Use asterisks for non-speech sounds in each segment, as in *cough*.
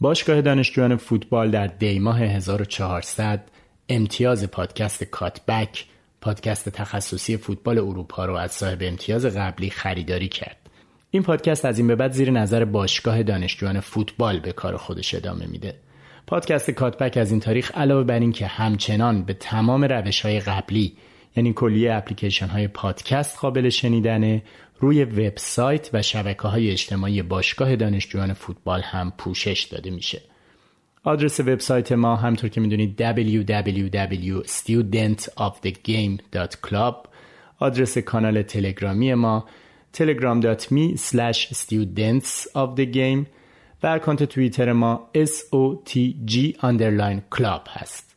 باشگاه دانشجویان فوتبال در دیماه 1400 امتیاز پادکست کاتبک پادکست تخصصی فوتبال اروپا رو از صاحب امتیاز قبلی خریداری کرد. این پادکست از این به بعد زیر نظر باشگاه دانشجویان فوتبال به کار خودش ادامه میده. پادکست کاتبک از این تاریخ علاوه بر این که همچنان به تمام روش های قبلی یعنی کلیه اپلیکیشن های پادکست قابل شنیدنه روی وبسایت و شبکه های اجتماعی باشگاه دانشجویان فوتبال هم پوشش داده میشه. آدرس وبسایت ما همطور که می‌دونید www.studentofthegame.club آدرس کانال تلگرامی ما telegram.me slash studentsofthegame و اکانت توییتر ما SOTG underline club هست.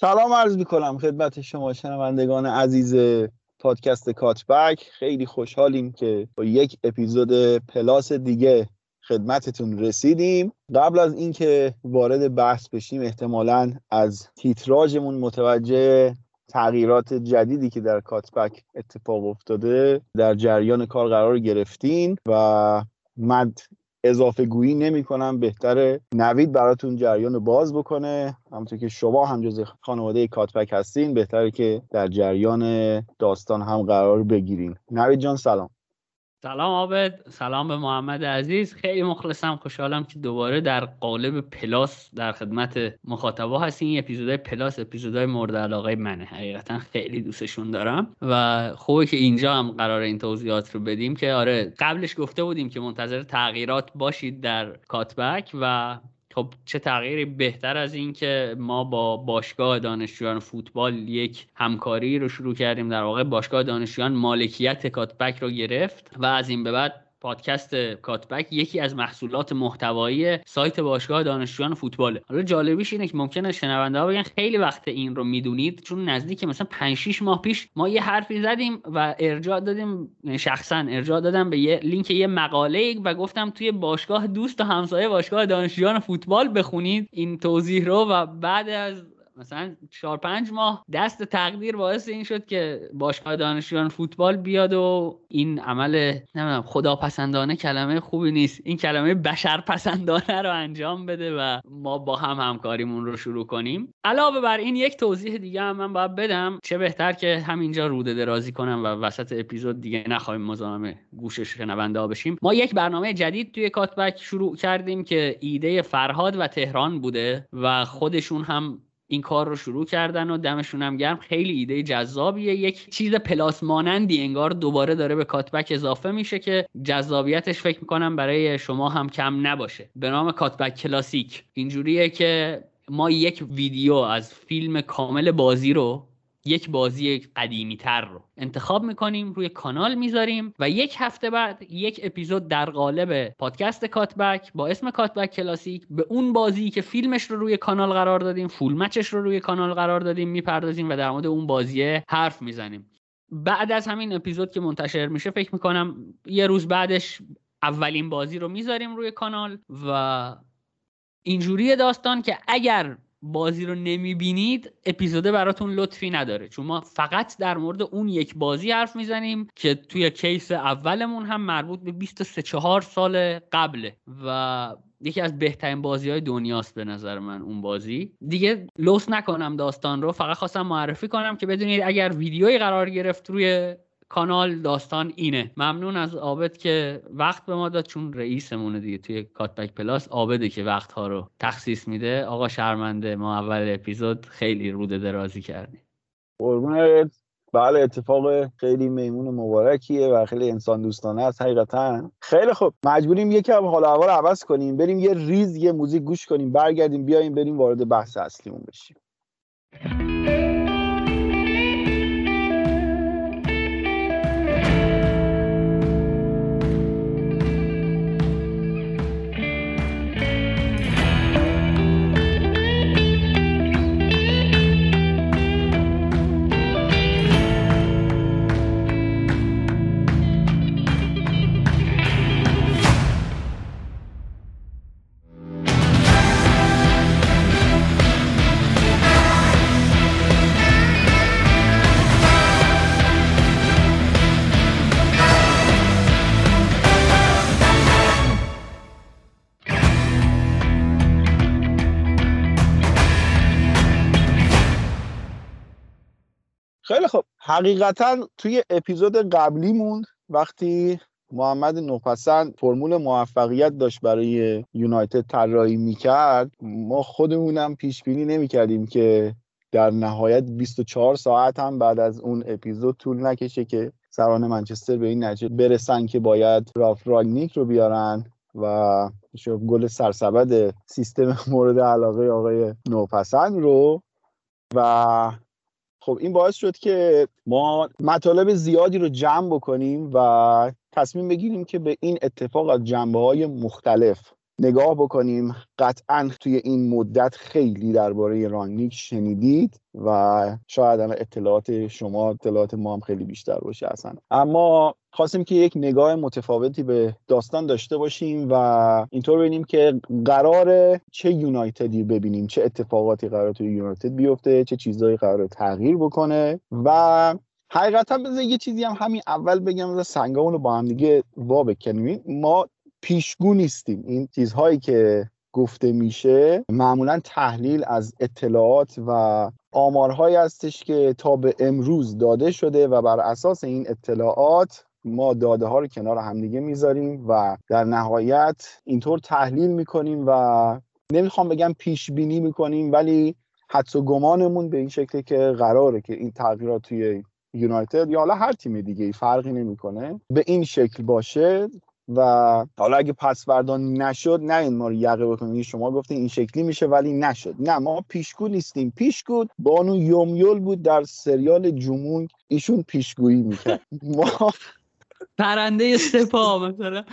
سلام عرض می کنم خدمت شما شنوندگان عزیز پادکست کاتبک. خیلی خوشحالیم که با یک اپیزود پلاس دیگه خدمتتون رسیدیم. قبل از اینکه وارد بحث بشیم احتمالا از تیتراژمون متوجه تغییرات جدیدی که در کاتبک اتفاق افتاده در جریان کار قرار گرفتین و مد اضافه گویی نمی کنم بهتره نوید براتون جریان باز بکنه. همونطور که شما هم جز خانواده کاتبک هستین بهتره که در جریان داستان هم قرار بگیرین. نوید جان سلام. سلام آبد سلام به محمد عزیز. خیلی مخلصم خوشحالم که دوباره در قالب پلاس در خدمت مخاطبا هستین این اپیزودهای پلاس اپیزودهای مورد علاقه منه. حقیقتا خیلی دوستشون دارم و خوبه که اینجا هم قرار این توضیحات رو بدیم که آره قبلش گفته بودیم که منتظر تغییرات باشید در کاتبک و خب چه تغییری؟ بهتر از این که ما با باشگاه دانشجویان فوتبال یک همکاری رو شروع کردیم. در واقع باشگاه دانشجویان مالکیت کاتبک رو گرفت و از این به بعد پادکست کاتبک یکی از محصولات محتوایی سایت باشگاه دانشجویان فوتباله. حالا جالبیش اینه که ممکنه شنونده ها بگن خیلی وقت این رو می‌دونید چون نزدیک مثلا 5 6 ماه پیش ما یه حرفی زدیم و ارجاع دادیم یعنی شخصا ارجاع دادم به یه لینک یه مقاله و گفتم توی باشگاه دوست و همسایه باشگاه دانشجویان فوتبال بخونید. این توضیح رو و بعد از مثلا چهار پنج ماه دست تقدیر باعث این شد که باشگاه دانشجویان فوتبال بیاد و این عمل نمی‌دونم خداپسندانه کلمه خوبی نیست. این کلمه بشر پسندانه رو انجام بده و ما با هم همکاریمون رو شروع کنیم. علاوه بر این یک توضیح دیگه هم من باید بدم. چه بهتر که همینجا روده درازی کنم و وسط اپیزود دیگه نخواهیم مزاحم گوشش شنونده بشیم. ما یک برنامه جدید توی کاتبک شروع کردیم که ایده فرهاد و تهران بوده و خودشون هم این کار رو شروع کردن و دمشون هم گرم. خیلی ایده جذابیه. یک چیز پلاس مانندی انگار دوباره داره به کاتبک اضافه میشه که جذابیتش فکر می‌کنم برای شما هم کم نباشه. به نام کاتبک کلاسیک. اینجوریه که ما یک ویدیو از فیلم کامل بازی رو یک بازی قدیمی تر رو انتخاب می‌کنیم روی کانال می‌ذاریم و یک هفته بعد یک اپیزود در قالب پادکست کاتبک با اسم کاتبک کلاسیک به اون بازی که فیلمش رو روی کانال قرار دادیم full match ش رو روی کانال قرار دادیم می‌پردازیم و در مورد اون بازی حرف می‌زنیم. بعد از همین اپیزود که منتشر میشه فکر می‌کنم یه روز بعدش اولین بازی رو می‌ذاریم روی کانال و اینجوری داستان که اگر بازی رو نمی‌بینید اپیزوده براتون لطفی نداره. چون ما فقط در مورد اون یک بازی حرف می‌زنیم که توی کیس اولمون هم مربوط به 23 4 سال قبله و یکی از بهترین بازی های دنیاست به نظر من اون بازی. دیگه لوس نکنم داستان رو فقط خواستم معرفی کنم که بدونید اگر ویدیویی قرار گرفت روی کانال داستان اینه. ممنون از آبد که وقت به ما داد چون رئیسمونه دیگه توی کاتبک پلاس. آبده که وقت ها رو تخصیص میده. آقا شرمنده ما اول اپیزود خیلی روده درازی کردیم. قربونت. بله اتفاق خیلی میمون مبارکیه و خیلی انسان دوستانه است حقیقتا. خیلی خوب. مجبوریم یکم حال هوا رو عوض کنیم بریم یه ریز یه موزیک گوش کنیم برگردیم بیایم بریم وارد بحث اصلیمون بشیم. حقیقتا توی اپیزود قبلیمون وقتی محمد نوپسند فرمول موفقیت داشت برای یونایتد طراحی می‌کرد ما خودمونم پیش بینی نمی‌کردیم که در نهایت 24 ساعت هم بعد از اون اپیزود طول نکشه که سران منچستر به این نتیجه برسن که باید راف راگنیک رو بیارن و گل سرسبد سیستم مورد علاقه آقای نوپسند رو. و خب این باعث شد که ما مطالب زیادی رو جمع بکنیم و تصمیم بگیریم که به این اتفاق از جنبه های مختلف نگاه بکنیم. قطعا توی این مدت خیلی درباره رانگنیک شنیدید و شاید اطلاعات شما اطلاعات ما هم خیلی بیشتر باشه اصلا. اما خواستیم که یک نگاه متفاوتی به داستان داشته باشیم و اینطور ببینیم که قرار چه یونایتدی ببینیم چه اتفاقاتی قرار توی یونایتد بیفته چه چیزهایی قرار تغییر بکنه و حقیقتا بذار یه چیزی هم همین اول بگم سنگامون رو با هم دیگه وا بکنیم. ما پیشگو نیستیم. این چیزهایی که گفته میشه معمولا تحلیل از اطلاعات و آمارهایی هستش که تا به امروز داده شده و بر اساس این اطلاعات ما داده ها رو کنار همدیگه می‌ذاریم و در نهایت اینطور تحلیل می‌کنیم و نمی‌خوام بگم پیش بینی می‌کنیم ولی حدس و گمانمون به این شکلی که قراره که این تغییرات توی یونایتد یا حالا هر تیم دیگه فرقی نمی‌کنه به این شکل باشه. و حالا اگه پسوردان نشد نه این ما رو یقه بکنیم. شما گفتین این شکلی میشه ولی نشد. نه ما پیشگو نیستیم. پیشگو بانو یومیول بود در سریال جمون ایشون پیشگویی می‌کرد. *laughs* ما پرنده سپا مثلا.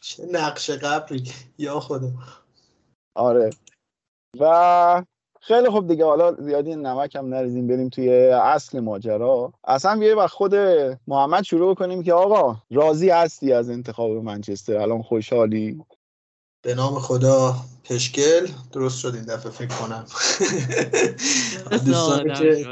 چه نقش قبری یا خدا. آره. و خیلی خوب دیگه حالا زیادی نمک هم نریزیم بریم توی اصل ماجرا. اصلا بیای و خود محمد شروع کنیم که آقا راضی هستی از انتخاب منچستر؟ الان خوشحالی؟ به نام خدا پشکل. درست شد این دفعه فکر کنم. *laughs* دوستانی که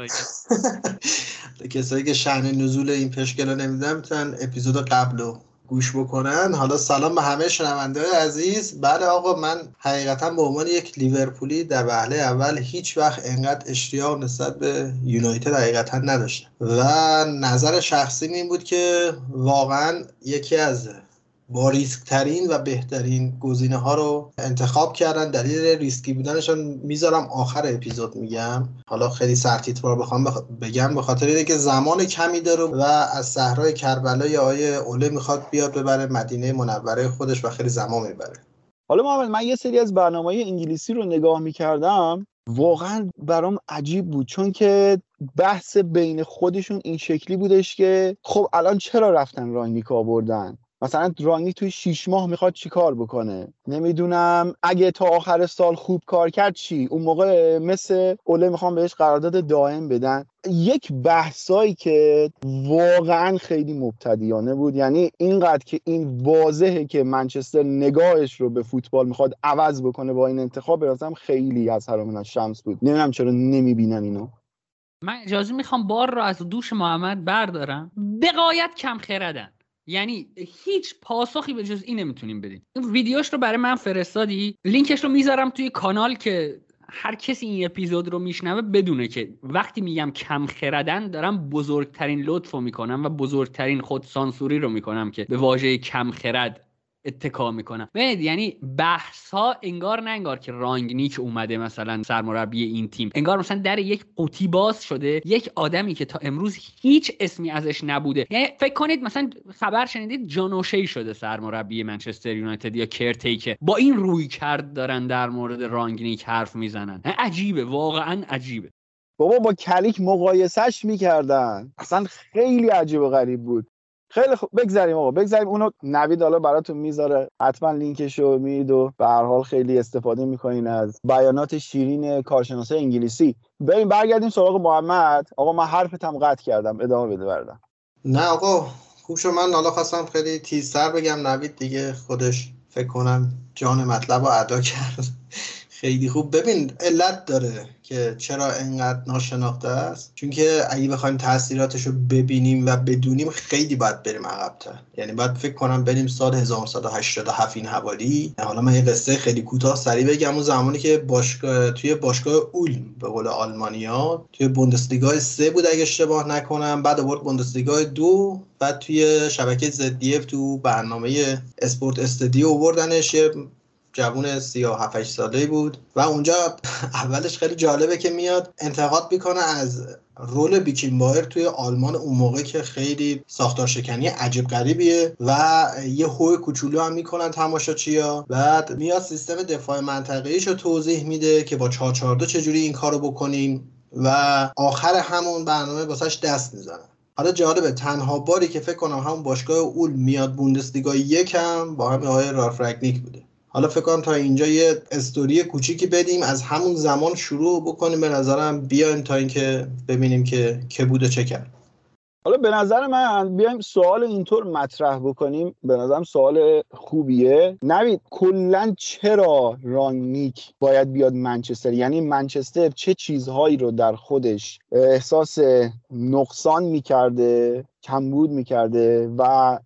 *laughs* کسایی که شهن نزول این پشکل رو نمیدن می‌تونن اپیزود قبل رو گوش بکنن. حالا سلام به همه شنونده عزیز. بله آقا من حقیقتا به عنوان یک لیورپولی در وهله اول هیچ وقت انقدر اشتیاق نسبت به یونایتد حقیقتا نداشتم. و نظر شخصی این بود که واقعا یکی از با ریسک ترین و بهترین گزینه ها رو انتخاب کردن. دلیل ریسکی بودنشون می‌ذارم آخر اپیزود میگم. حالا خیلی سرتیتوار بخوام بگم به خاطر اینکه زمان کمی داره و از صحرای کربلا آیه اوله می‌خواد بیاد ببره مدینه منوره خودش و خیلی زمان می‌بره. حالا محمد من یه سری از برنامه انگلیسی رو نگاه می‌کردم. واقعا برام عجیب بود چون که بحث بین خودشون این شکلی بودش که خب الان چرا رفتن راینیک آوردن مثلا درانگی توی شیش ماه می‌خواد چی کار بکنه؟ نمی‌دونم. اگه تا آخر سال خوب کار کرد چی؟ اون موقع مثل اوله می‌خوام بهش قرارداد دائم بدن. یک بحثایی که واقعا خیلی مبتدیانه بود. یعنی اینقدر که این واضحه که منچستر نگاهش رو به فوتبال می‌خواد عوض بکنه با این انتخاب برازم خیلی از حرامون شمس بود. نمی‌دونم چرا نمی‌بینن اینو. من اجازه می‌خوام بار رو از دوش محمد بردارم. بقایت کم خردن. یعنی هیچ پاسخی به جز این نمی‌تونیم بدیم. این ویدیوش رو برای من فرستادی؟ لینکش رو می‌ذارم توی کانال که هر کسی این اپیزود رو میشنوه بدونه که وقتی میگم کم خردن دارم بزرگترین لطف رو می‌کنم و بزرگترین خود سانسوری رو می‌کنم که به واژه کم خرد اتکا می‌کنم ببینید یعنی بحث ها انگار نه انگار که رانگنیک اومده مثلا سرمربی این تیم. انگار مثلا در یک قوطی باز شده یک آدمی که تا امروز هیچ اسمی ازش نبوده. یعنی فکر کنید مثلا خبر شنیدید جانوشی شده سرمربی منچستر یونایتد یا کرتیکه با این روی کرد دارن در مورد رانگنیک حرف می‌زنن. عجیبه واقعا عجیبه. بابا با کلیک مقایسش می‌کردن. اصلا خیلی عجیب و غریب بود. خیلی خوب. بگذریم آقا. بگذریم. اونو نوید حالا براتون می‌ذاره. حتما لینکشو میید و به هر حال خیلی استفاده می‌کنین از بیانات شیرین کارشناسه انگلیسی. بریم برگردیم سراغ محمد. آقا من حرفتم قطع کردم. ادامه بده بردم نه آقا خوب من حالا خواستم خیلی تیزتر بگم. نوید دیگه خودش فکر کنم جان مطلب رو ادا کرد. خیلی خوب. ببین علت داره که چرا انقدر ناشناخته است. چون که اگه بخوایم تاثیراتش رو ببینیم و بدونیم خیلی باید بریم عقبتر. یعنی باید فکر کنم بریم سال 1987 این حوالی. حالا من یه قصه خیلی کوتاه سریع بگم. اون زمانی که باشگاه توی باشگاه اولم به قول آلمانیا توی بوندسلیگا سه بود اگه اشتباه نکنم. بعد آورد بوندسلیگا دو بعد توی شبکه زدیف تو برنامه اسپورت استودیو آوردنش. جوون 37 ساله بود و اونجا *laughs* اولش خیلی جالبه که میاد انتقاد می‌کنه از رول بیکین بایر توی آلمان اون موقع که خیلی ساختار شکنی عجیب غریبیه و یه هوی کوچولو هم می‌کنن تماشاچیا بعد میاد سیستم دفاع منطقه‌ایش رو توضیح میده که با 442 چجوری این کارو بکنیم و آخر همون برنامه واسش دست می‌زنن حالا جالبه تنها باری که فکر کنم همون باشگاه اول میاد بوندسلیگا یکم با همین آقای رالف بوده. حالا فکر کنم تا اینجا یه استوری کوچیکی بدیم از همون زمان شروع بکنیم. به نظرم بیایم تا اینکه ببینیم که که بوده چه کرد. حالا به نظر من بیایم سوال اینطور مطرح بکنیم. به نظرم سوال خوبیه. نوید کلا چرا رانگنیک باید بیاد منچستر؟ یعنی منچستر چه چیزهایی رو در خودش احساس نقصان می‌کرده کمبود می‌کرده و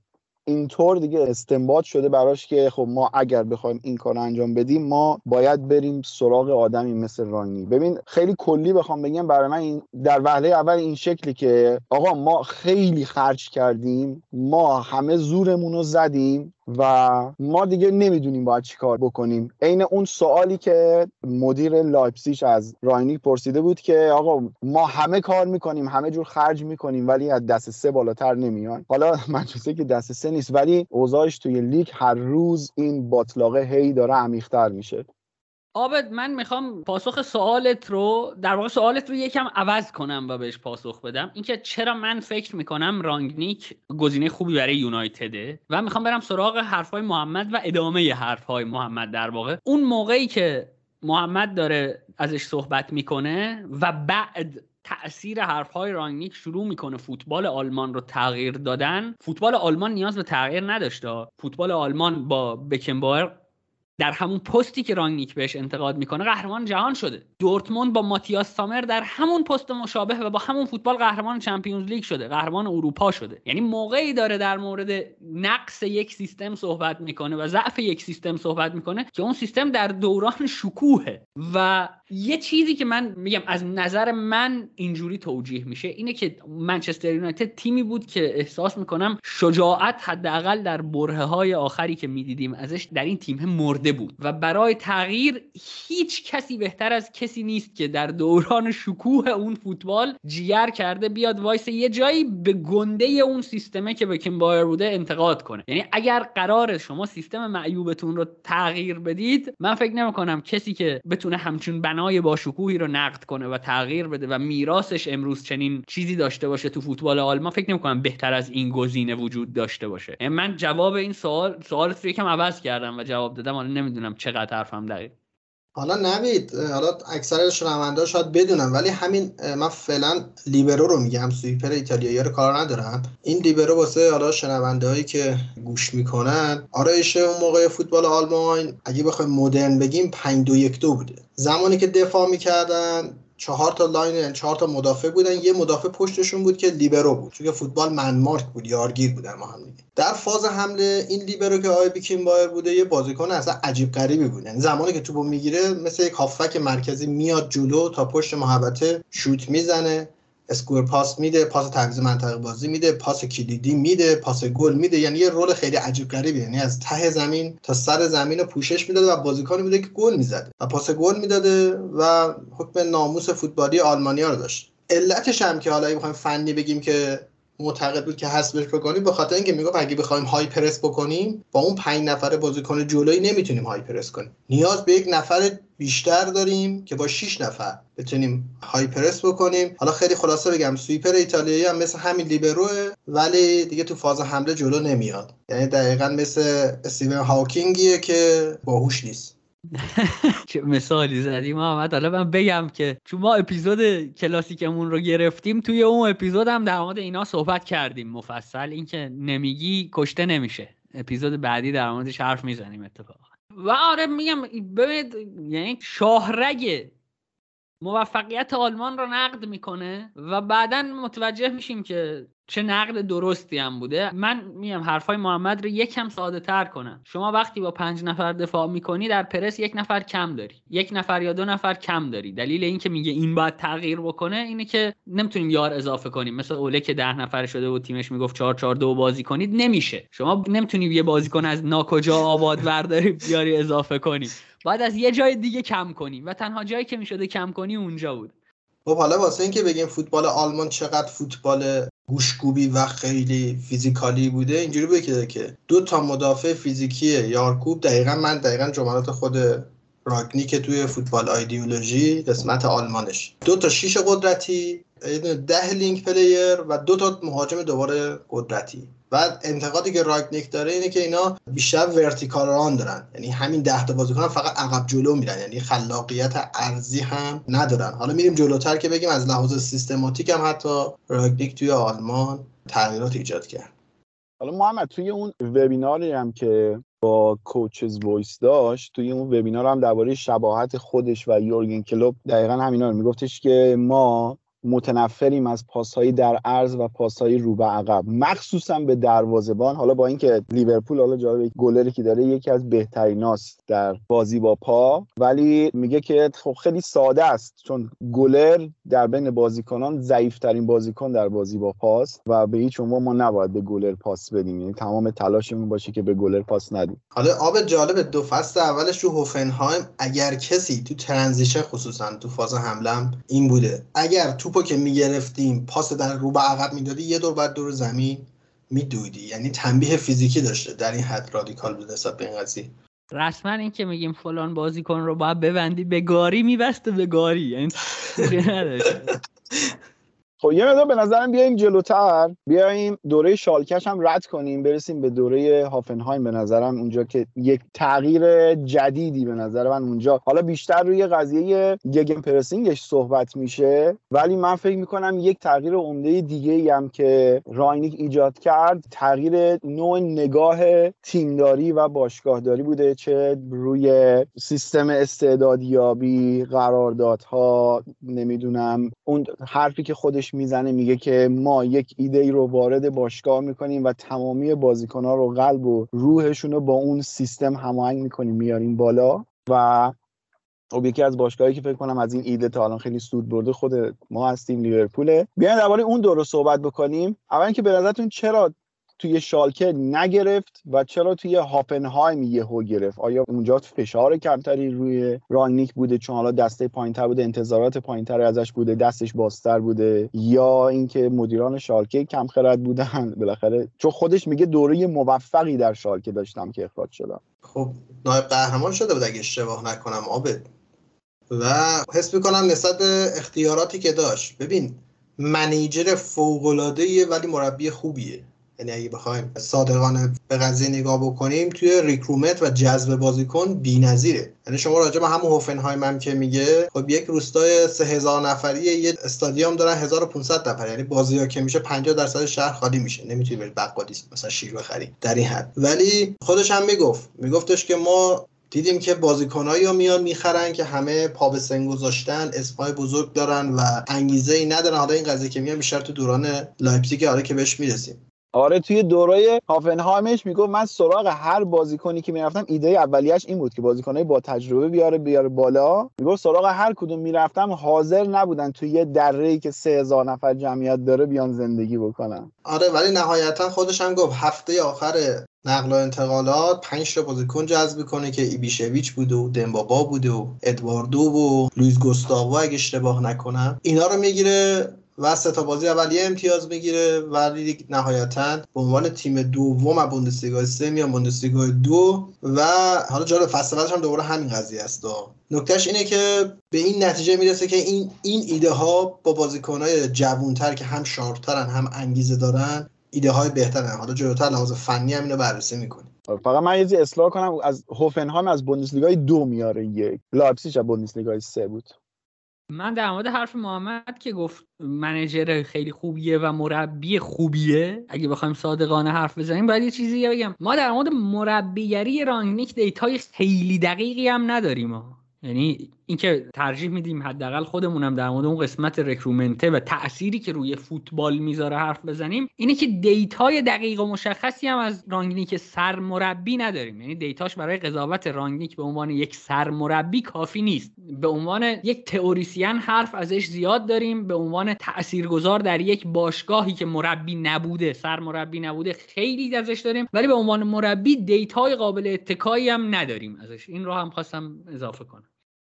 اینطور دیگه استنباط شده براش که خب ما اگر بخوایم این کار انجام بدیم ما باید بریم سراغ آدمی مثل رانی. ببین خیلی کلی بخوام بگم برای من این در وهله اول این شکلی که آقا ما خیلی خرج کردیم ما همه زورمون رو زدیم و ما دیگه نمی‌دونیم باید چی کار بکنیم. عین اون سوالی که مدیر لایپسیش از راینیک پرسیده بود که آقا ما همه کار می‌کنیم همه جور خرج می‌کنیم ولی از دست سه بالاتر نمیان. حالا *laughs* منچستر که دست سه نیست ولی اوضاعش توی لیگ هر روز این باطلاقه هی داره عمیقتر میشه. آبد من می‌خوام پاسخ سوالت رو در واقع سوالت رو یکم عوض کنم و بهش پاسخ بدم. اینکه چرا من فکر می‌کنم رانگنیک گزینه خوبی برای یونایتده و می‌خوام برم سراغ حرفهای محمد و ادامه حرفهای محمد در واقع. اون موقعی که محمد داره ازش صحبت می‌کنه و بعد تاثیر حرفهای رانگنیک شروع می‌کنه فوتبال آلمان رو تغییر دادن. فوتبال آلمان نیاز به تغییر نداشته فوتبال آلمان با بکنبایر در همون پستی که رانگنیک بهش انتقاد می‌کنه قهرمان جهان شده. دورتموند با ماتیاس سامر در همون پست مشابه و با همون فوتبال قهرمان چمپیونز لیگ شده قهرمان اروپا شده. یعنی موقعی داره در مورد نقص یک سیستم صحبت می‌کنه و ضعف یک سیستم صحبت می‌کنه که اون سیستم در دوران شکوهه. و یه چیزی که من میگم از نظر من اینجوری توجیه میشه اینه که منچستر یونایتد تیمی بود که احساس می‌کنم شجاعت حداقل در برهه های آخری که می‌دیدیم ازش در این تیم مرده بود. و برای تغییر هیچ کسی بهتر از کسی نیست که در دوران شکوه اون فوتبال جیگر کرده بیاد وایس یه جایی به گنده اون سیستمه که بکن‌باوئر بوده انتقاد کنه. یعنی اگر قرار شما سیستم معیوبتون رو تغییر بدید من فکر نمی‌کنم کسی که بتونه همچون بنای با شکوهی رو نقد کنه و تغییر بده و میراثش امروز چنین چیزی داشته باشه تو فوتبال آلمان فکر نمی‌کنم بهتر از این گزینه وجود داشته باشه. یعنی من جواب این سوال سوالت رو یکم عوض کردم و جواب دادم. نمی‌دونم چقدر حرفم دقیق. حالا نمید حالا اکثر شنونده شاید بدونم ولی همین من فعلا لیبرو رو میگم sweeper ایتالیایی رو کار ندارم این لیبرو واسه حالا شنونده هایی که گوش می‌کنن آرایش اون موقع فوتبال آلمان اگه بخوایم مدرن بگیم 5 2 1 2 بوده. زمانی که دفاع می‌کردن چهار تا line یعنی چهار تا مدافع بودن. یه مدافع پشتشون بود که لیبرو بود چون فوتبال man mark بود یارگیر بودن ما هم دیگه. در فاز حمله این لیبرو که آقای بکن‌باوئر بوده یه بازیکن اصلا عجیب غریبی بود. یعنی زمانی که توپو می‌گیره مثل یک هافبک مرکزی میاد جلو تا پشت محوطه شوت می‌زنه. اسکور پاس میده پاس تعویض منطقه بازی میده پاس کلیدی میده پاس گل میده. یعنی یه رول خیلی عجیب غریبی یعنی از ته زمین تا سر زمین رو پوشش می‌داده و بازیکنی بوده که گل می‌زده و پاس گل می‌داده و حکم ناموس فوتبالی آلمانیا رو داشت. علتش هم که حالا بخوایم فنی بگیم که معتقد بود که حذفش بکنیم به خاطر اینکه می‌گفت اگه بخوایم های پرس بکنیم با اون پنج نفره بازیکن جلویی نمی‌تونیم های پرس کنیم. نیاز به یک نفر بیشتر داریم که با 6 نفر بتونیم های پرس بکنیم. حالا خیلی خلاصه بگم سویپر ایتالیایی هم مثل همین لیبروه ولی دیگه تو فاز حمله جلو نمیاد. یعنی دقیقا مثل استیون هاکینگیه که باهوش نیست. *laughs* چه مثالی زدی محمد؟ حالا من بگم که چون ما اپیزود کلاسیکمون رو گرفتیم توی اون اپیزود هم در مورد اینا صحبت کردیم مفصل. اینکه نمیگی کشته نمیشه. اپیزود بعدی در موردش حرف می‌زنیم اتفاقا. و آره میگم ببینید یعنی شاهرگ موفقیت آلمان رو نقد می‌کنه و بعدا متوجه میشیم که چه نقد درستی هم بوده. من میگم حرفای محمد رو یکم ساده تر کنم. شما وقتی با پنج نفر دفاع می‌کنی در پرس یک نفر کم داری یک نفر یا دو نفر کم داری. دلیل اینکه میگه این باید تغییر بکنه اینه که نمی‌تونیم یار اضافه کنیم. مثل اوله که ده نفر شده و تیمش می‌گفت 4 4 2 بازی کنید نمیشه. شما نمی‌تونی یه بازیکن از ناکجا آباد برداری بیاری *laughs* اضافه کنی باید از یه جای دیگه کم کنی و تنها جایی که می‌شده کم کنی اونجا بود. خب حالا واسه اینکه بگیم فوتبال آلمان چقدر فوتبال گوشت‌کوبی و خیلی physical ی بوده اینجوری بگه که دو تا مدافع فیزیکی یارکوب دقیقا من دقیقا جملات خود راگنیک توی football ideology قسمت آلمانش. دو تا شیش قدرتی ده link player و دو تا مهاجم دوباره قدرتی. و انتقادی که راگنیک داره اینه که اینا بیشتر vertical run دارن. یعنی همین ده تا بازیکن فقط عقب جلو میرن. یعنی خلاقیت ارزی هم ندارن. حالا میریم جلوتر که بگیم از لحاظ سیستماتیک هم حتی راگنیک توی آلمان تغییرات ایجاد کرد. حالا محمد توی اون وبیناری هم که با Coaches' Voice داشت توی اون وبینار هم درباره شباهت خودش و یورگن کلوپ دقیقا همینا رو میگفتش که ما متنفریم از پاسهایی در عرض و پاسهایی رو به عقب. مخصوصا به دروازه‌بان حالا با اینکه لیورپول حالا جالب گلری که داره یکی از بهتریناست در بازی با پا ولی میگه که خب خیلی ساده است چون گلر در بین بازیکنان ضعیفترین بازیکن در بازی با پاس و به هیچ عنوان ما نباید به گلر پاس بدیم. یعنی تمام تلاشمون باشه که به گلر پاس ندیم. حالا آب جالب دو فصل اولش رو هوفنهایم اگر کسی تو transition خصوصا تو فاز حمله این بوده. اگر تو توپو که می‌گرفتیم پاس در رو به عقب می‌دادی یه دور بعد دور زمین میدویدی. یعنی تنبیه فیزیکی داشته در این حد رادیکال بود حساس به این قضیه. رسما این که میگیم فلان بازیکن رو باید ببندی به گاری میبسته به گاری. یعنی *laughs* خب یه مقدار به نظرم بیایم جلوتر بیایم دوره شالکش هم رد کنیم برسیم به دوره هافنهایم به نظرم. اونجا که یک تغییر جدیدی به نظر من اونجا. حالا بیشتر روی قضیه Gegenpressing ش صحبت میشه ولی من فکر می‌کنم یک تغییر عمده دیگه ای هم که راینیک ایجاد کرد تغییر نوع نگاه تیمداری و باشگاهداری بوده چه روی سیستم استعدادیابی قراردادها نمی‌دونم اون حرفی که خودش می‌زنه میگه که ما یک ایده ای رو وارد باشگاه می‌کنیم و تمامی بازیکن ها رو قلب و روحشون رو با اون سیستم هماهنگ می‌کنیم میاریم بالا. و خب یکی از باشگاهی که فکر کنم از این ایده تا الان خیلی سود برده خود ما هستیم لیورپوله. بیاین درباره اون دور صحبت بکنیم. اول که به نظرتون چرا توی شالکه نگرفت و چرا توی هاپنهایم یهو گرفت؟ آیا اونجا فشار کمتری روی رانیک بوده چون حالا دسته پایینتر بوده انتظارات پایینتری ازش بوده دستش بازتر بوده؟ یا اینکه مدیران شالکه کم خرد بودن؟ *laughs* بالاخره چون خودش میگه دوره موفقی در شالکه داشتم که اخراج شدم. خب نایب قهرمان شده بود اگه اشتباه نکنم آبد. و حس می‌کنم نسبت اختیاراتی که داشت. ببین منیجر فوق ولی مربی خوبیه. یعنی اگه بخوایم صادقانه به قضیه نگاه بکنیم توی ریکرومت و جذب بازیکن بی‌نظیره. یعنی شما راجع به همون هوفنهایم هم که میگه خب یک روستای 3000 نفری یه استادیوم دارن 1500 نفر. یعنی بازی ها که میشه 50 درصد شهر خالی میشه. نمی‌تونی بری بقالی مثلا شیر بخری. در این حد. ولی خودش هم می‌گفت. میگفتش که ما دیدیم که بازیکنایی رو میان می‌خرن که همه پا به سن گذاشتن اسمای بزرگ دارن و انگیزه ای ندارن. حالا این قضیه که میگم بیشتر تو دوران لایپزیگ آره که بهش می‌رسیم. آره توی دوره هافنهایمش می‌گفت من سراغ هر بازیکنی که می‌رفتم ایده اولیش این بود که بازیکنای با تجربه بیاره بیاره بالا. می‌گفت سراغ هر کدوم می‌رفتم حاضر نبودن توی یه دره ای که 3000 نفر جمعیت داره بیان زندگی بکنن. آره ولی نهایتا خودش هم گفت هفته آخر نقل و انتقالات پنج تا بازیکن جذب کنه که ایبیشویچ بوده و دمبا با بوده و ادواردو و لویز گوستاوو اگه اشتباه نکنم. اینا رو می‌گیره و سه تا بازی اول یه امتیاز می‌گیره ولی نهایتا به عنوان تیم دوم از بوندسلیگا سه میان بوندسلیگا دو و حالا جالب فصل هم دوباره همین قضیه است. نکتهش اینه که به این نتیجه می‌رسه که این این ایده ها با بازیکنهای جوونتر که هم sharp ترن هم انگیزه دارن ایده های بهترن. حالا جلوتر لحاظ فنی هم اینو بررسی می‌کنیم فقط من یه اصلاح کنم. از هوفنهایم از بوندسلیگا دو میاره یک. لایپزیگ از بوندسلیگا سه بود. من در مورد حرف محمد که گفت manager خیلی خوبیه و مربی خوبیه اگه بخوایم صادقانه حرف بزنیم باید یه چیزی بگم. ما در مورد مربیگری رانگنیک data ی خیلی دقیقی هم نداریم یعنی اینکه ترجیح میدیم حداقل خودمونم در مورد اون قسمت recruitment ه و تأثیری که روی فوتبال می‌ذاره حرف بزنیم اینه که data ی دقیق و مشخصی هم از رانگنیک سرمربی نداریم. یعنی data ش برای قضاوت رانگنیک به عنوان یک سرمربی کافی نیست. به عنوان یک تئوریسین حرف ازش زیاد داریم به عنوان تاثیرگذار در یک باشگاهی که مربی نبوده سرمربی نبوده خیلی ازش داریم. ولی به عنوان مربی data ی قابل اتکایی هم نداریم. ازش این رو هم خواستم اضافه کنم.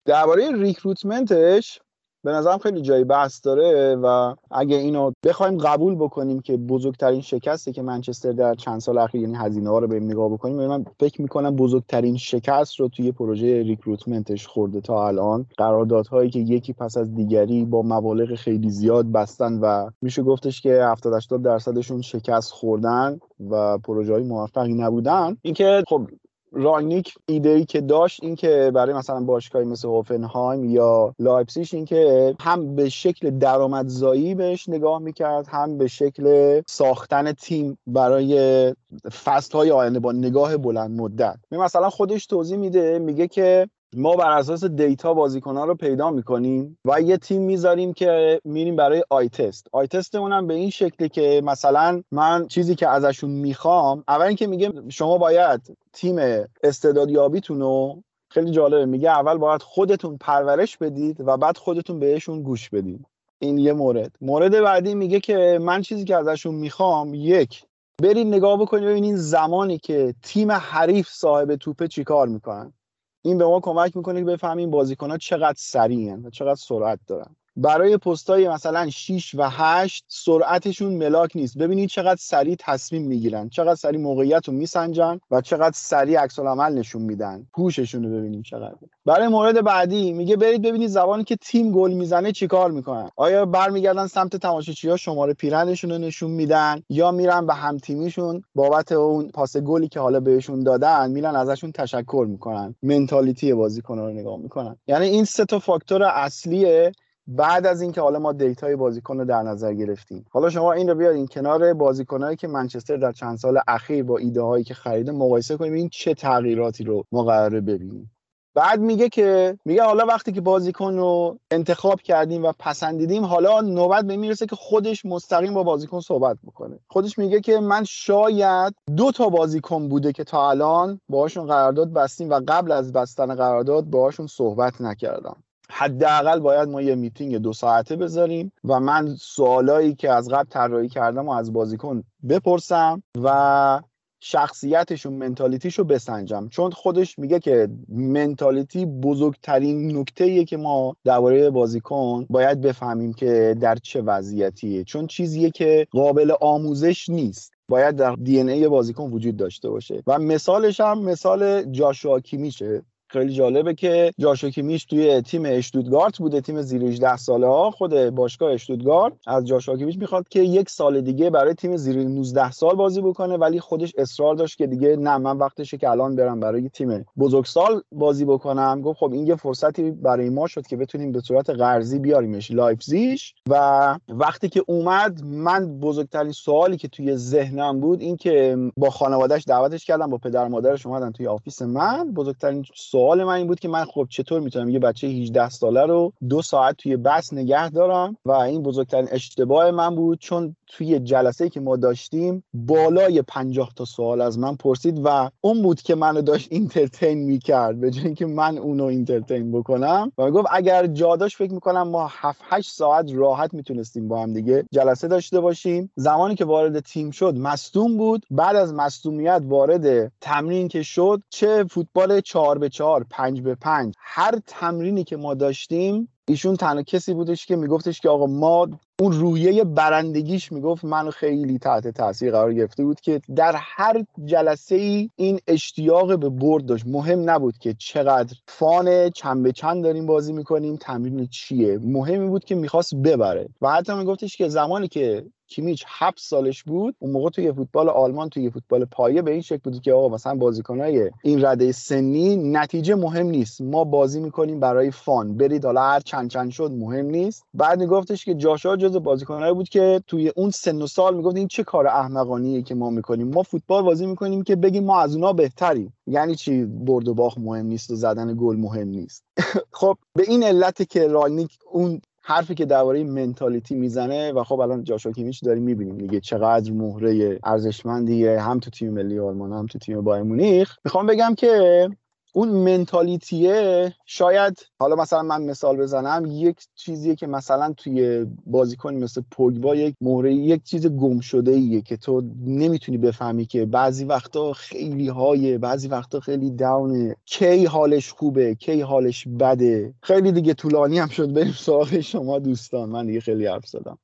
درباره ریکروتمنتش به نظرم خیلی جای بحث داره و اگه اینو بخوایم قبول بکنیم که بزرگترین شکستی که منچستر در چند سال اخیر یعنی هزینه ها رو به نگاه بکنیم من فکر می‌کنم بزرگترین شکست رو توی پروژه ریکروتمنتش خورده تا الان. قراردادهایی که یکی پس از دیگری با مبالغ خیلی زیاد بستن و میشه گفتش که 70 80 درصدشون شکست خوردن و پروژه های موفقی نبودن. اینکه خب رانگنیک ایده ای که داشت این که برای مثلا باشگاهی مثل هوفنهایم یا لایپزیگش این که هم به شکل درآمدزایی بهش نگاه می‌کرد هم به شکل ساختن تیم برای فصل های آینده با نگاه بلند مدت. مثلا خودش توضیح میده میگه که ما بر اساس data بازیکنان رو پیدا می‌کنیم و یه تیم می‌ذاریم که میریم برای eye test eye test مون هم به این شکلی که مثلا من چیزی که ازشون می‌خوام اول اینکه میگه شما باید تیم استعدادیابیتون رو خیلی جالبه میگه اول باید خودتون پرورش بدید و بعد خودتون بهشون گوش بدید. این یه مورد. مورد بعدی میگه که من چیزی که ازشون می‌خوام یک برید نگاه بکنید ببینید زمانی که تیم حریف صاحب توپه چیکار می‌کنن. این به ما کمک می‌کنه که بفهمیم بازیکن ها چقدر سریعن و چقدر سرعت دارن. برای پستای مثلا 6 و 8 سرعتشون ملاک نیست. ببینید چقدر سریع تصمیم می‌گیرن چقدر سریع موقعیت رو میسنجن و چقدر سریع عکس عمل نشون میدن. پوششون رو ببینید چقدر. برای مورد بعدی میگه برید ببینید زمانی که تیم گل می‌زنه چیکار می‌کنن. آیا برمیگردن سمت تماشاچی ها شماره پیرنشون رو نشون میدن یا میرن به هم تیمیشون؟ بابت اون پاس گلی که حالا بهشون دادن میرن ازشون تشکر می‌کنن. mentality بازیکن رو نگاه می‌کنن. یعنی این سه تا فاکتور اصلیه بعد از اینکه حالا ما data ی بازیکن رو در نظر گرفتیم. حالا شما این رو بیارین کنار بازیکنایی که منچستر در چند سال اخیر با ایده هایی که خریده مقایسه کنیم این چه تغییراتی رو ما قراره ببینیم. بعد میگه که میگه حالا وقتی که بازیکن رو انتخاب کردیم و پسندیدیم حالا نوبت به می‌رسه که خودش مستقیم با بازیکن صحبت بکنه. خودش میگه که من شاید دو تا بازیکن بوده که تا الان باهاشون قرارداد بستیم و قبل از بستن قرارداد باهاشون صحبت نکردم. حداقل باید ما یه میتینگ دو ساعته بذاریم و من سوالایی که از قبل طراحی کردم و از بازیکن بپرسم و شخصیتش و بسنجم. چون خودش میگه که منتالیتی بزرگترین نکته که ما درباره بازیکن باید بفهمیم که در چه وضعیتیه. چون چیزیه که قابل آموزش نیست. باید در دی ای بازیکن وجود داشته باشه. و مثالش هم مثال جاشوا کیمیشه خیلی جالبه که جاشو کیمیش توی تیم اشتودگارت بوده تیم زیر 18 ساله ها. خود باشگاه اشتودگارت از جاشو کیمیش می‌خواد که یک سال دیگه برای تیم زیر 19 سال بازی بکنه ولی خودش اصرار داشت که دیگه نه من وقتشه که الان برم برای تیم بزرگسال بازی بکنم. گفت خب این یه فرصتی برای ما شد که بتونیم به صورت قرضی بیاریمش لایپزیش و وقتی که اومد من بزرگترین سوالی که توی ذهنم بود این که با خانوادهش دعوتش کردم با پدر مادرش اومدن توی office من. بزرگترین سوال من این بود که من خب چطور می‌تونم یه بچه 18 ساله رو دو ساعت توی بحث نگه دارم و این بزرگترین اشتباه من بود چون توی جلسه که ما داشتیم بالای 50 تا سوال از من پرسید و اون بود که منو داشت entertain می‌کرد به جای اینکه من اونو entertain بکنم. و گفت اگر جا داشت فکر می‌کنم ما 7 8 ساعت راحت می‌تونستیم با هم دیگه جلسه داشته باشیم. زمانی که وارد تیم شد مصدوم بود. بعد از مصدومیت وارد تمرین که شد چه فوتبال 4 به 4 5 به 5 هر تمرینی که ما داشتیم ایشون تنها کسی بودش که میگفتش که آقا ما اون رویه برندگیش می‌گفت منو خیلی تحت تاثیر قرار گرفته بود که در هر جلسه ای این اشتیاق به برد داشت. مهم نبود که چقدر فان چند به چند داریم بازی می‌کنیم تمرین چیه. مهمی بود که می‌خواست ببره. و حتی میگفتش که زمانی که کیمیچ هفت سالش بود اون موقع توی فوتبال آلمان توی فوتبال پایه به این شکل بود که آقا مثلا بازیکنای این رده سنی نتیجه مهم نیست. ما بازی می‌کنیم برای فان. برید حالا هر چند چند شد مهم نیست. بعد میگفتش که جاشا جز بازیکنایی بود که توی اون سن و سال می‌گفت این چه کار احمقانیه که ما می‌کنیم. ما فوتبال بازی می‌کنیم که بگیم ما از اونا بهتریم. یعنی چی؟ برد و باخت مهم نیست و زدن گل مهم نیست. *laughs* خب به این علت که رالنیک اون حرفی که درباره منتالیتی می‌زنه و خب الان جاشوا کیمیچ داریم می‌بینیم دیگه چقدر مهره ارزشمندیه. هم تو تیم ملی آلمان هم تو تیم بایر مونیخ. می‌خوام بگم که اون منتالیتیه شاید حالا مثلا من مثال بزنم یک چیزیه که مثلا توی بازیکن مثل پوگبا یک مهره یک چیز گم شده ایه که تو نمی‌تونی بفهمی که بعضی وقتا خیلی های بعضی وقتا خیلی داونه کی حالش خوبه کی حالش بده. خیلی دیگه طولانی هم شد. بریم سراغ شما دوستان. من دیگه خیلی حرف زدم.